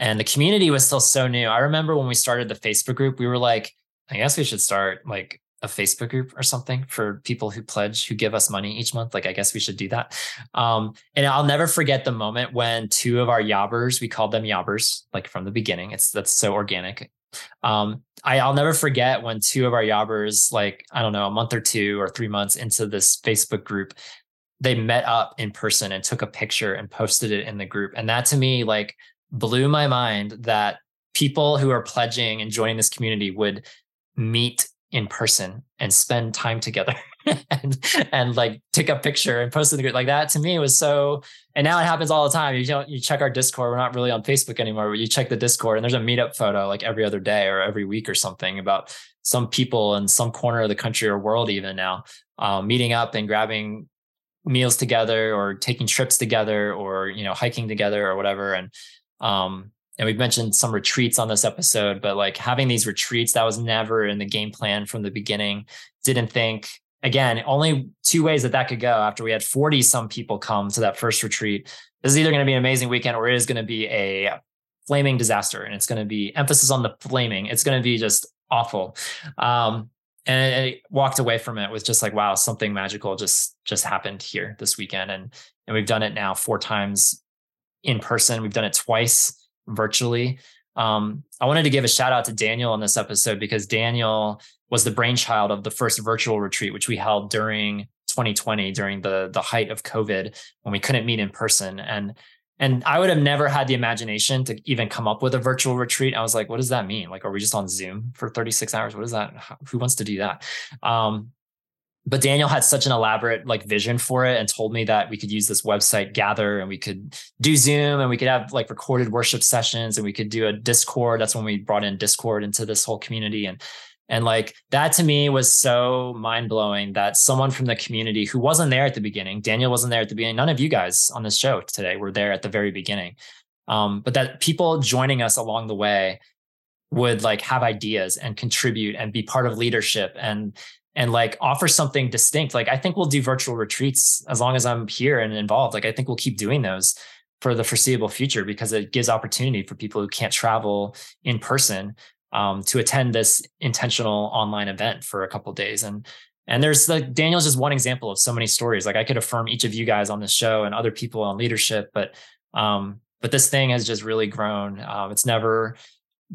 and the community was still so new. I remember when we started the Facebook group, we were like, I guess we should start like a Facebook group or something for people who pledge, who give us money each month. Like, I guess we should do that. Um, and I'll never forget the moment when two of our yobbers, we called them yobbers, like from the beginning. It's that's so organic. Um, I, I'll never forget when two of our yobbers, like, I don't know, a month or two or three months into this Facebook group, they met up in person and took a picture and posted it in the group. And that to me, like, blew my mind that people who are pledging and joining this community would meet in person and spend time together and and like take a picture and post in the group. Like that to me was so and now it happens all the time. You don't you check our discord. We're not really on facebook anymore but you check the discord and there's a meetup photo like every other day or every week or something about some people in some corner of the country or world even now um, meeting up and grabbing meals together or taking trips together or you know hiking together or whatever. And um and we've mentioned some retreats on this episode, but like having these retreats, that was never in the game plan from the beginning. Didn't think, again, only two ways that that could go after we had 40 some people come to that first retreat. This is either going to be an amazing weekend or it is going to be a flaming disaster. And it's going to be emphasis on the flaming. It's going to be just awful. Um, and I walked away from it with just like, wow, something magical just just happened here this weekend. And and we've done it now four times in person. We've done it twice virtually. Um, I wanted to give a shout out to Daniel on this episode because Daniel was the brainchild of the first virtual retreat, which we held during 2020 during the the height of COVID when we couldn't meet in person. And and I would have never had the imagination to even come up with a virtual retreat. I was like, what does that mean? Like, are we just on Zoom for 36 hours? What is that? Who wants to do that? Um, but Daniel had such an elaborate like vision for it and told me that we could use this website gather and we could do Zoom and we could have like recorded worship sessions and we could do a Discord. That's when we brought in Discord into this whole community and and like that to me was so mind blowing that someone from the community who wasn't there at the beginning, Daniel wasn't there at the beginning. None of you guys on this show today were there at the very beginning. Um, but that people joining us along the way would like have ideas and contribute and be part of leadership and and like offer something distinct. Like I think we'll do virtual retreats as long as I'm here and involved. Like I think we'll keep doing those for the foreseeable future because it gives opportunity for people who can't travel in person um, to attend this intentional online event for a couple days. And and there's like Daniel's just one example of so many stories. Like I could affirm each of you guys on this show and other people on leadership, but um, but this thing has just really grown. Um, it's never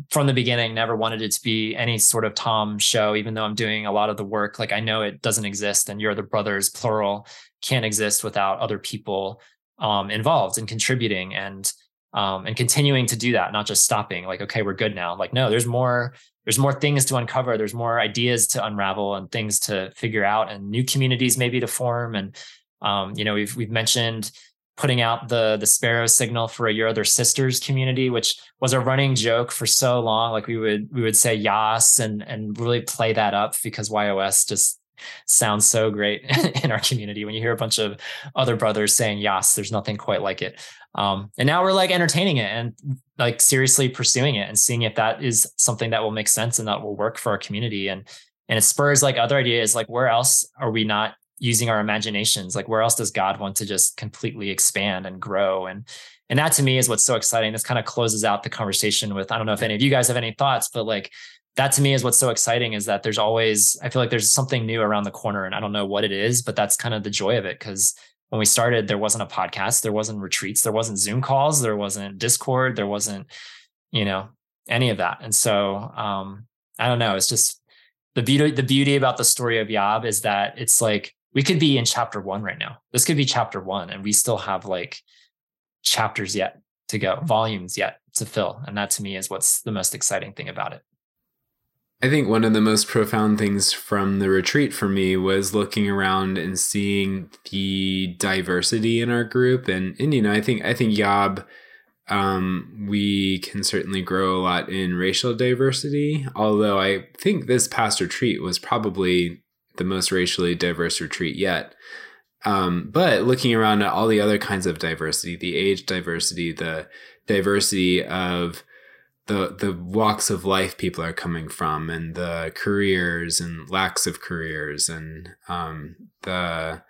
from the beginning never wanted it to be any sort of Tom show, even though I'm doing a lot of the work. Like I know it doesn't exist, and you're the Brothers, plural, can't exist without other people um, involved and contributing and um, and continuing to do that, not just stopping. Like, okay, we're good now. Like, no, there's more. There's more things to uncover. There's more ideas to unravel and things to figure out, and new communities maybe to form. And um, you know, we've we've mentioned putting out the the sparrow signal for a your other sisters community which was a running joke for so long. Like we would we would say yas and and really play that up because yos just sounds so great in our community. When you hear a bunch of other brothers saying yas there's nothing quite like it. Um, and now we're like entertaining it and like seriously pursuing it and seeing if that is something that will make sense and that will work for our community. And and it spurs like other ideas like where else are we not using our imaginations like where else does god want to just completely expand and grow? And and that to me is what's so exciting. This kind of closes out the conversation with i don't know if any of you guys have any thoughts but like that to me is what's so exciting is that there's always i feel like there's something new around the corner and i don't know what it is but that's kind of the joy of it because when we started there wasn't a podcast there wasn't retreats there wasn't zoom calls there wasn't discord there wasn't you know any of that. And so um i don't know it's just the beauty the beauty about the story of yob is that it's like we could be in chapter one right now. This could be chapter one, and we still have like chapters yet to go, volumes yet to fill. And that to me is what's the most exciting thing about it. I think one of the most profound things from the retreat for me was looking around and seeing the diversity in our group. And, and you know, I think I think Yob, um, we can certainly grow a lot in racial diversity. Although I think this past retreat was probably the most racially diverse retreat yet. Um, but looking around at all the other kinds of diversity, the age diversity, the diversity of the the walks of life people are coming from and the careers and lacks of careers and um, the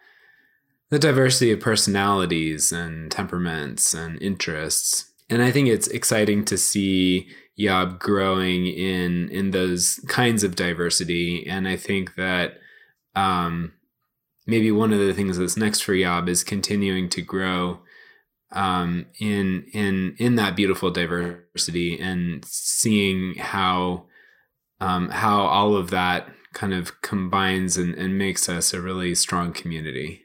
the diversity of personalities and temperaments and interests and i think it's exciting to see yob growing in in those kinds of diversity and i think that um, maybe one of the things that's next for yob is continuing to grow um, in in in that beautiful diversity and seeing how um, how all of that kind of combines and, and makes us a really strong community.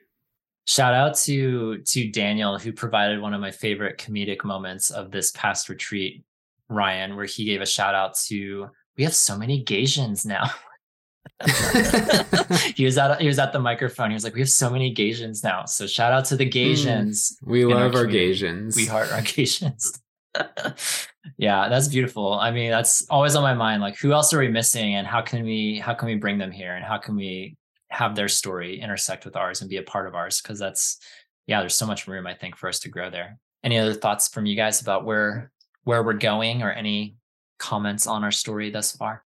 Shout out to to Daniel who provided one of my favorite comedic moments of this past retreat, Ryan, where he gave a shout out to we have so many Gaysians now. he was at he was at the microphone. He was like, "We have so many Gaysians now." So shout out to the Gaysians. Mm, we love our, our Gaysians. We heart our Gaysians. yeah, that's beautiful. I mean, that's always on my mind. Like, who else are we missing, and how can we how can we bring them here, and how can we have their story intersect with ours and be a part of ours? Because that's yeah, there's so much room I think for us to grow there. Any other thoughts from you guys about where where we're going, or any comments on our story thus far?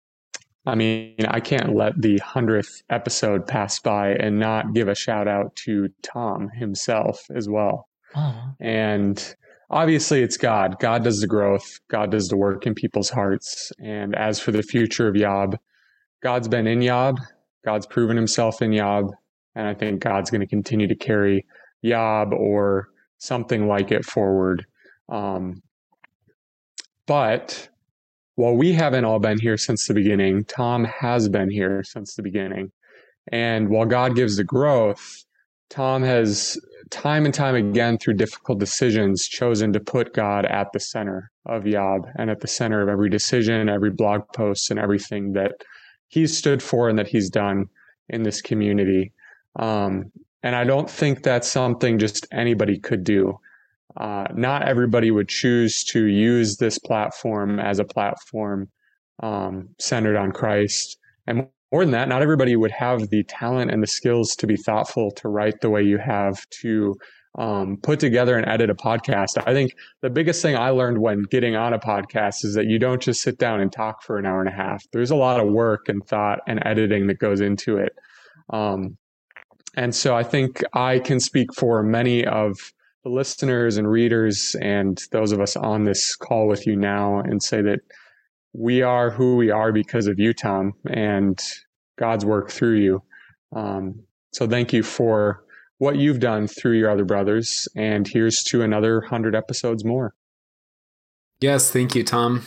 I mean, I can't let the 100th episode pass by and not give a shout out to Tom himself as well. Oh. And obviously, it's God. God does the growth, God does the work in people's hearts. And as for the future of Yob, God's been in Yob, God's proven himself in Yob. And I think God's going to continue to carry Yob or something like it forward. Um, but while we haven't all been here since the beginning, Tom has been here since the beginning. And while God gives the growth, Tom has time and time again through difficult decisions chosen to put God at the center of Yob and at the center of every decision, every blog post, and everything that he's stood for and that he's done in this community. Um, and I don't think that's something just anybody could do uh, not everybody would choose to use this platform as a platform um, centered on Christ. And more than that, not everybody would have the talent and the skills to be thoughtful, to write the way you have, to um, put together and edit a podcast. I think the biggest thing I learned when getting on a podcast is that you don't just sit down and talk for an hour and a half. There's a lot of work and thought and editing that goes into it. Um, and so I think I can speak for many of the listeners and readers and those of us on this call with you now and say that we are who we are because of you, Tom, and God's work through you. Um, so thank you for what you've done through your other brothers. And here's to another 100 episodes more. Yes, thank you, Tom.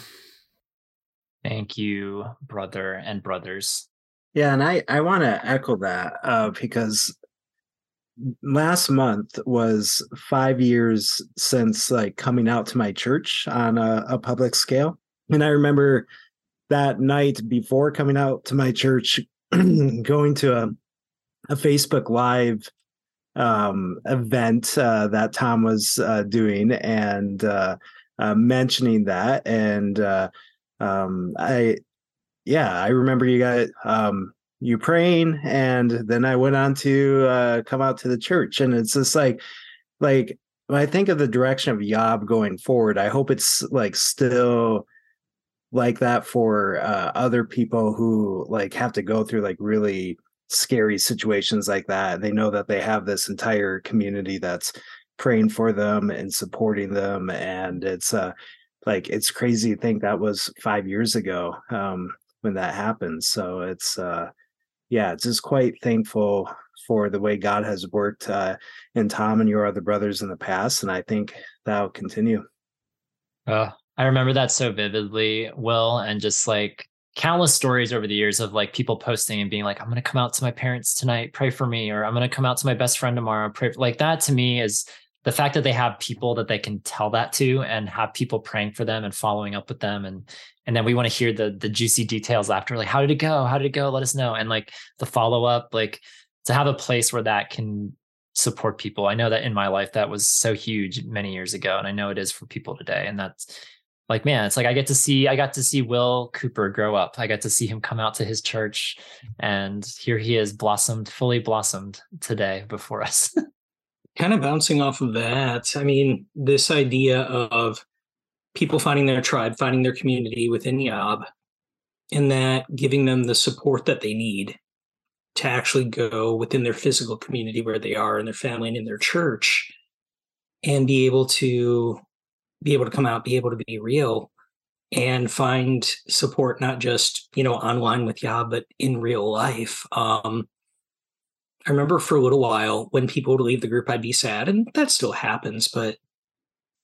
Thank you, brother and brothers. Yeah, and I, I want to echo that uh, because last month was five years since like coming out to my church on a, a, public scale. And i remember that night before coming out to my church going to a, a facebook live um, event uh, that tom was uh, doing and uh, uh mentioning that. And uh, um, i yeah i remember you got um, you praying and then i went on to uh, come out to the church. And it's just like like when i think of the direction of yob going forward i hope it's like still like that for uh, other people who like have to go through like really scary situations like that. They know that they have this entire community that's praying for them and supporting them. And it's uh like it's crazy to think that was five years ago um when that happened. So it's uh yeah, it's just quite thankful for the way God has worked uh, in Tom and your other brothers in the past, and I think that'll continue. Uh, I remember that so vividly, Will, and just like countless stories over the years of like people posting and being like, I'm going to come out to my parents tonight, pray for me, or I'm going to come out to my best friend tomorrow, pray. Like that to me is the fact that they have people that they can tell that to and have people praying for them and following up with them. And, and then we want to hear the, the juicy details after, like, how did it go? How did it go? Let us know. And like the follow up, like to have a place where that can support people. I know that in my life, that was so huge many years ago. And I know it is for people today. And that's, like man it's like i get to see i got to see will cooper grow up i got to see him come out to his church and here he is blossomed fully blossomed today before us kind of bouncing off of that i mean this idea of people finding their tribe finding their community within yob and that giving them the support that they need to actually go within their physical community where they are in their family and in their church and be able to be able to come out, be able to be real and find support not just, you know, online with Yob, but in real life. Um I remember for a little while when people would leave the group, I'd be sad, and that still happens, but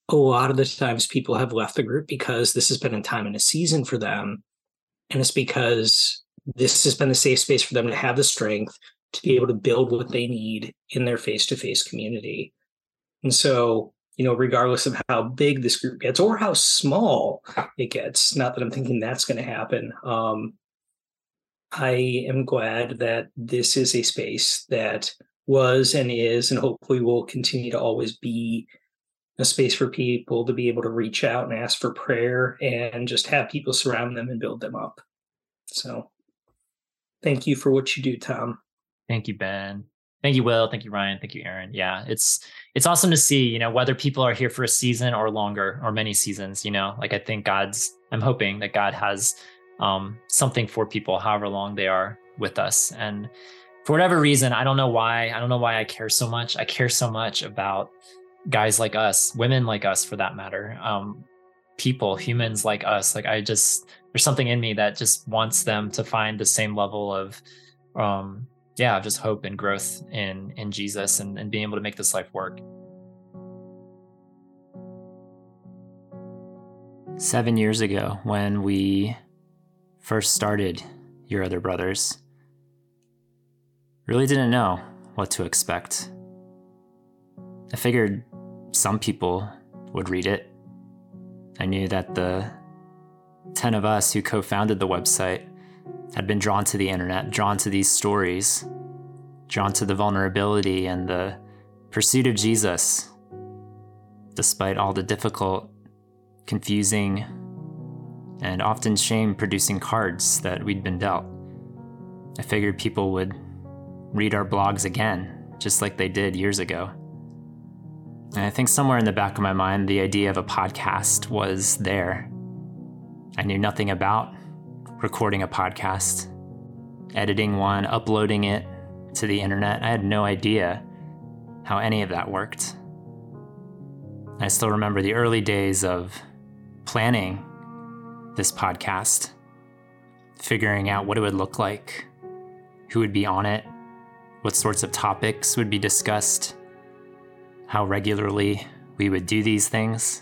a lot of the times people have left the group because this has been a time and a season for them. And it's because this has been a safe space for them to have the strength to be able to build what they need in their face to face community. And so you know, regardless of how big this group gets or how small it gets. Not that I'm thinking that's going to happen. Um, I am glad that this is a space that was and is, and hopefully will continue to always be a space for people to be able to reach out and ask for prayer and just have people surround them and build them up. So thank you for what you do, Tom. Thank you, Ben. Thank you, Will. Thank you, Ryan. Thank you, Aaron. Yeah, it's it's awesome to see, you know, whether people are here for a season or longer or many seasons, you know, like I think God's I'm hoping that God has um something for people however long they are with us. And for whatever reason, I don't know why, I don't know why I care so much. I care so much about guys like us, women like us for that matter. Um people, humans like us. Like I just there's something in me that just wants them to find the same level of um yeah, just hope and growth in in Jesus and, and being able to make this life work. Seven years ago, when we first started Your Other Brothers, really didn't know what to expect. I figured some people would read it. I knew that the 10 of us who co founded the website had been drawn to the internet, drawn to these stories, drawn to the vulnerability and the pursuit of Jesus, despite all the difficult, confusing, and often shame producing cards that we'd been dealt. I figured people would read our blogs again, just like they did years ago. And I think somewhere in the back of my mind, the idea of a podcast was there. I knew nothing about recording a podcast, editing one, uploading it to the internet. I had no idea how any of that worked. I still remember the early days of planning this podcast, figuring out what it would look like, who would be on it, what sorts of topics would be discussed, how regularly we would do these things.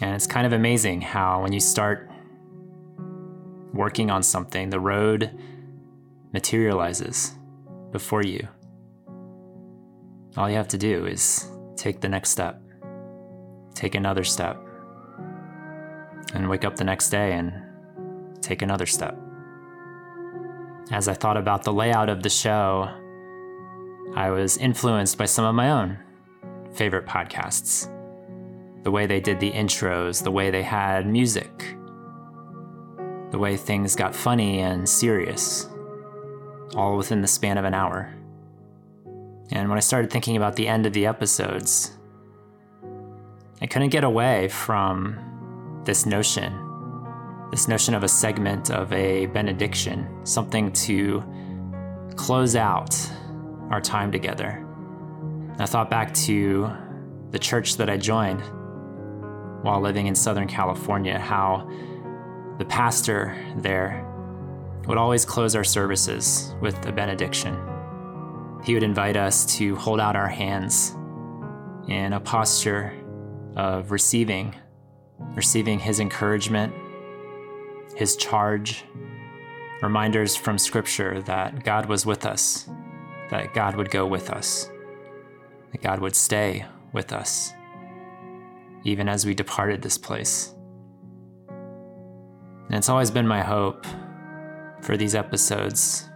And it's kind of amazing how when you start working on something, the road materializes before you. All you have to do is take the next step, take another step, and wake up the next day and take another step. As I thought about the layout of the show, I was influenced by some of my own favorite podcasts. The way they did the intros, the way they had music, the way things got funny and serious, all within the span of an hour. And when I started thinking about the end of the episodes, I couldn't get away from this notion, this notion of a segment of a benediction, something to close out our time together. I thought back to the church that I joined while living in Southern California, how the pastor there would always close our services with a benediction. He would invite us to hold out our hands in a posture of receiving, receiving his encouragement, his charge, reminders from scripture that God was with us, that God would go with us, that God would stay with us, even as we departed this place. And it's always been my hope for these episodes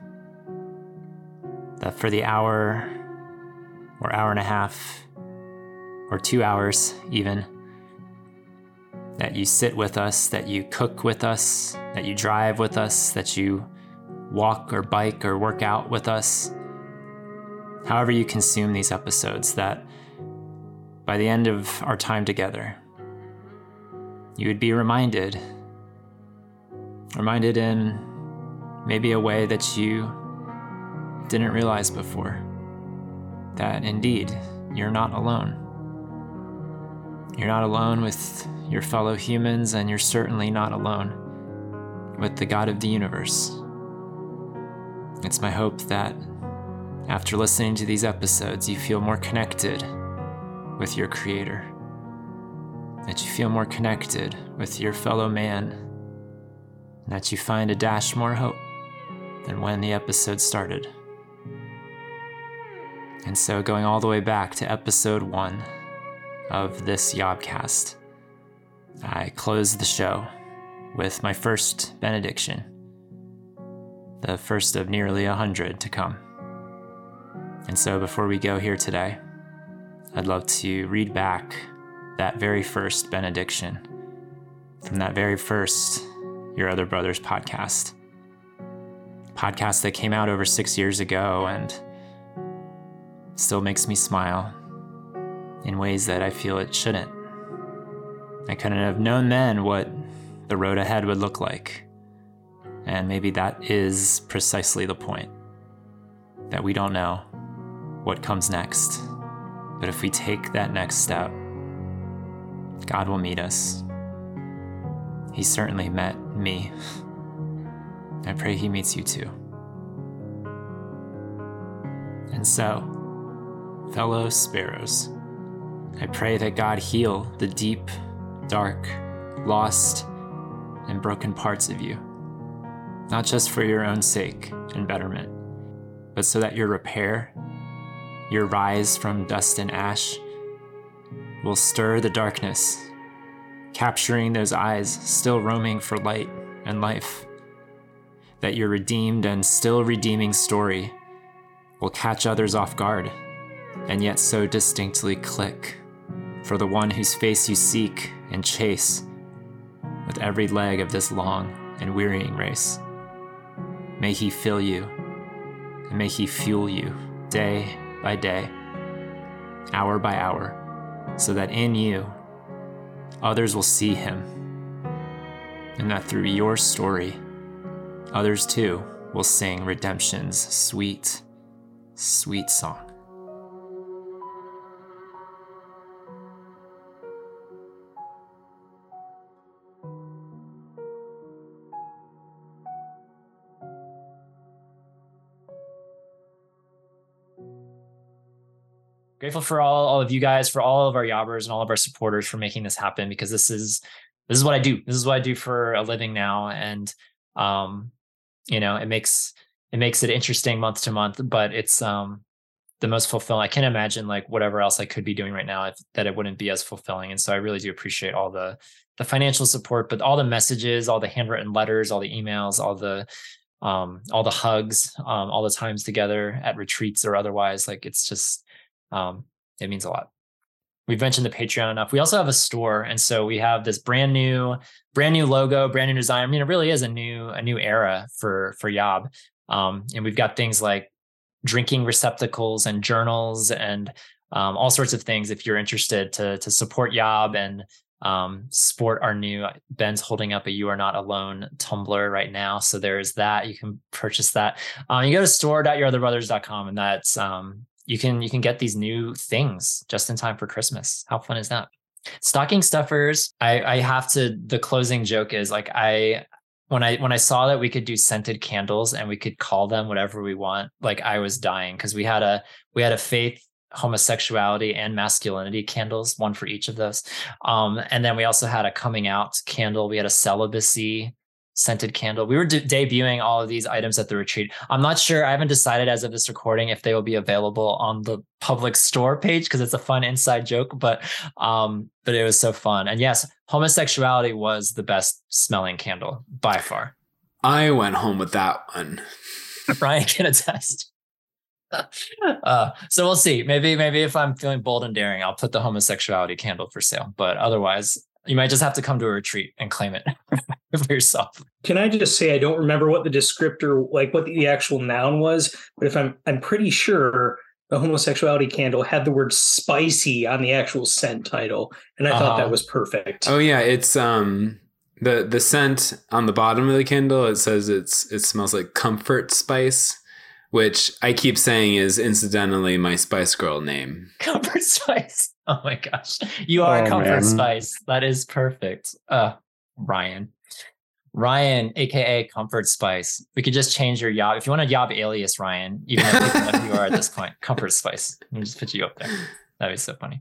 that for the hour or hour and a half or two hours, even, that you sit with us, that you cook with us, that you drive with us, that you walk or bike or work out with us. However, you consume these episodes, that by the end of our time together, you would be reminded, reminded in maybe a way that you didn't realize before, that indeed you're not alone. You're not alone with your fellow humans, and you're certainly not alone with the God of the universe. It's my hope that after listening to these episodes, you feel more connected with your Creator, that you feel more connected with your fellow man, and that you find a dash more hope than when the episode started. And so, going all the way back to episode one of this Yobcast, I close the show with my first benediction, the first of nearly a hundred to come. And so, before we go here today, I'd love to read back that very first benediction from that very first Your Other Brothers podcast. Podcast that came out over six years ago and still makes me smile in ways that I feel it shouldn't. I couldn't have known then what the road ahead would look like. And maybe that is precisely the point that we don't know what comes next. But if we take that next step, God will meet us. He certainly met me. I pray He meets you too. And so, fellow sparrows, I pray that God heal the deep, dark, lost, and broken parts of you, not just for your own sake and betterment, but so that your repair, your rise from dust and ash, will stir the darkness, capturing those eyes still roaming for light and life. That your redeemed and still redeeming story will catch others off guard and yet so distinctly click for the one whose face you seek and chase with every leg of this long and wearying race. May he fill you, and may he fuel you day by day, hour by hour, so that in you others will see him, and that through your story, others too will sing redemption's sweet, sweet song. Grateful for all, all of you guys, for all of our yobbers and all of our supporters for making this happen because this is this is what I do. This is what I do for a living now. And um, you know, it makes it makes it interesting month to month, but it's um the most fulfilling. I can't imagine like whatever else I could be doing right now if, that it wouldn't be as fulfilling. And so I really do appreciate all the the financial support, but all the messages, all the handwritten letters, all the emails, all the um all the hugs, um, all the times together at retreats or otherwise. Like it's just um, it means a lot. We've mentioned the Patreon enough. We also have a store, and so we have this brand new, brand new logo, brand new design. I mean, it really is a new, a new era for for Yob. Um, and we've got things like drinking receptacles and journals and um, all sorts of things. If you're interested to to support Yob and um, sport our new Ben's holding up a "You Are Not Alone" tumbler right now, so there's that. You can purchase that. Um, you go to store.yourotherbrothers.com, and that's um, you can you can get these new things just in time for Christmas. How fun is that? Stocking stuffers. I I have to. The closing joke is like I when I when I saw that we could do scented candles and we could call them whatever we want. Like I was dying because we had a we had a faith homosexuality and masculinity candles one for each of those um and then we also had a coming out candle we had a celibacy scented candle. We were de- debuting all of these items at the retreat. I'm not sure. I haven't decided as of this recording if they will be available on the public store page because it's a fun inside joke. But um, but it was so fun. And yes, homosexuality was the best smelling candle by far. I went home with that one. Ryan can attest. uh, so we'll see. Maybe maybe if I'm feeling bold and daring, I'll put the homosexuality candle for sale. But otherwise, you might just have to come to a retreat and claim it for yourself. Can I just say I don't remember what the descriptor, like what the actual noun was, but if I'm I'm pretty sure the homosexuality candle had the word spicy on the actual scent title, and I thought Uh-huh. that was perfect. Oh yeah, it's um the the scent on the bottom of the candle. It says it's it smells like comfort spice, which I keep saying is incidentally my Spice Girl name. Comfort Spice. Oh my gosh. You are Oh, Comfort man. Spice. That is perfect. Uh Ryan. Ryan, aka Comfort Spice. We could just change your yob. If you want a yob alias, Ryan, even though people know who you are at this point, Comfort Spice. Let me just put you up there. That'd be so funny.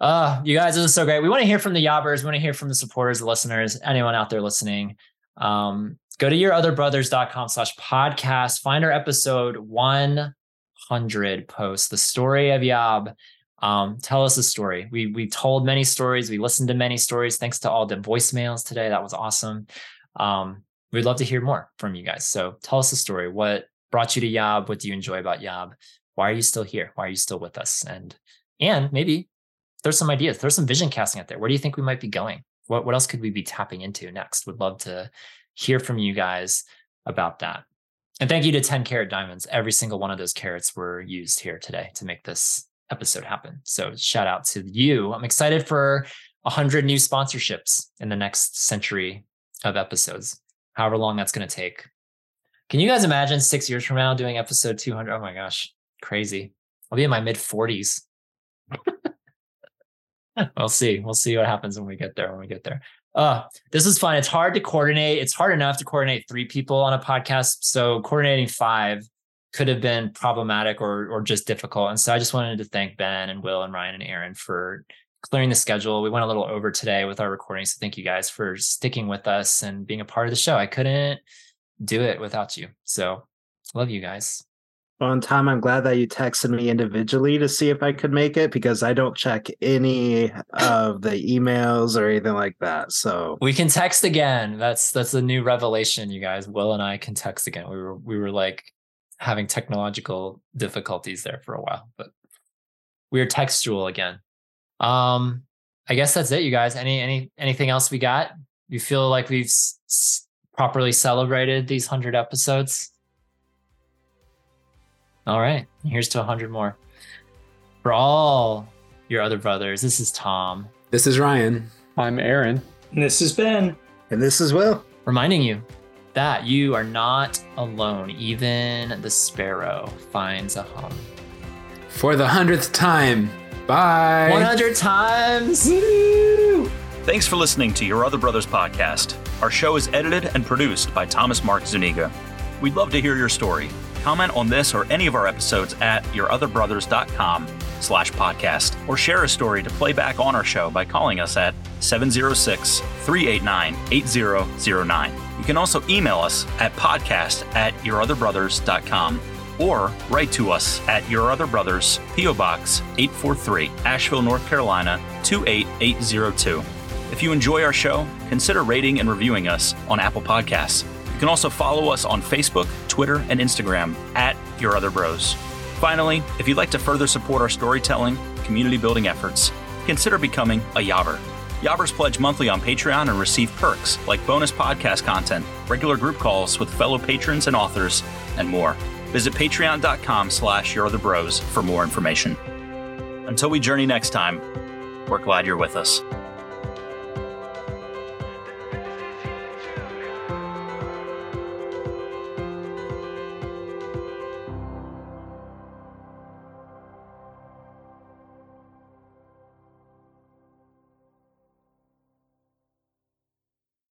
Uh, you guys, this is so great. We want to hear from the yobbers. We want to hear from the supporters, the listeners, anyone out there listening. Um, go to yourotherbrothers.com slash podcast. Find our episode 100 post, the story of Yob. Um, tell us a story. We we told many stories. We listened to many stories. Thanks to all the voicemails today. That was awesome. Um, we'd love to hear more from you guys. So tell us a story. What brought you to Yob? What do you enjoy about Yob? Why are you still here? Why are you still with us? And and maybe there's some ideas, There's some vision casting out there. Where do you think we might be going? What what else could we be tapping into next? Would love to hear from you guys about that. And thank you to 10 Carat Diamonds. Every single one of those carats were used here today to make this episode happen. So shout out to you. I'm excited for 100 new sponsorships in the next century of episodes, however long that's going to take. Can you guys imagine six years from now doing episode 200? Oh my gosh, crazy. I'll be in my mid 40s. we'll see. We'll see what happens when we get there. When we get there. Uh, this is fun. It's hard to coordinate. It's hard enough to coordinate three people on a podcast. So coordinating five could have been problematic or or just difficult. And so I just wanted to thank Ben and Will and Ryan and Aaron for clearing the schedule. We went a little over today with our recording. So thank you guys for sticking with us and being a part of the show. I couldn't do it without you. So love you guys. Well, and Tom, I'm glad that you texted me individually to see if I could make it because I don't check any of the emails or anything like that. So We can text again. That's that's a new revelation, you guys. Will and I can text again. We were we were like having technological difficulties there for a while, but we are textual again. Um, I guess that's it, you guys. Any any anything else we got? You feel like we've s- s- properly celebrated these hundred episodes? All right, here's to hundred more. For all your other brothers, this is Tom. This is Ryan. I'm Aaron. And this is Ben. And this is Will. Reminding you that you are not alone. Even the sparrow finds a home. For the hundredth time. Bye. 100 times. Thanks for listening to Your Other Brothers podcast. Our show is edited and produced by Thomas Mark Zuniga. We'd love to hear your story. Comment on this or any of our episodes at yourotherbrothers.com slash podcast or share a story to play back on our show by calling us at 706-389-8009. You can also email us at podcast at yourotherbrothers.com or write to us at Your Other Brothers, P.O. Box 843, Asheville, North Carolina 28802. If you enjoy our show, consider rating and reviewing us on Apple Podcasts. You can also follow us on Facebook, Twitter, and Instagram at Your Other Bros. Finally, if you'd like to further support our storytelling, community building efforts, consider becoming a Yobber. Yobbers pledge monthly on Patreon and receive perks like bonus podcast content, regular group calls with fellow patrons and authors, and more. Visit patreon.com slash your bros for more information. Until we journey next time, we're glad you're with us.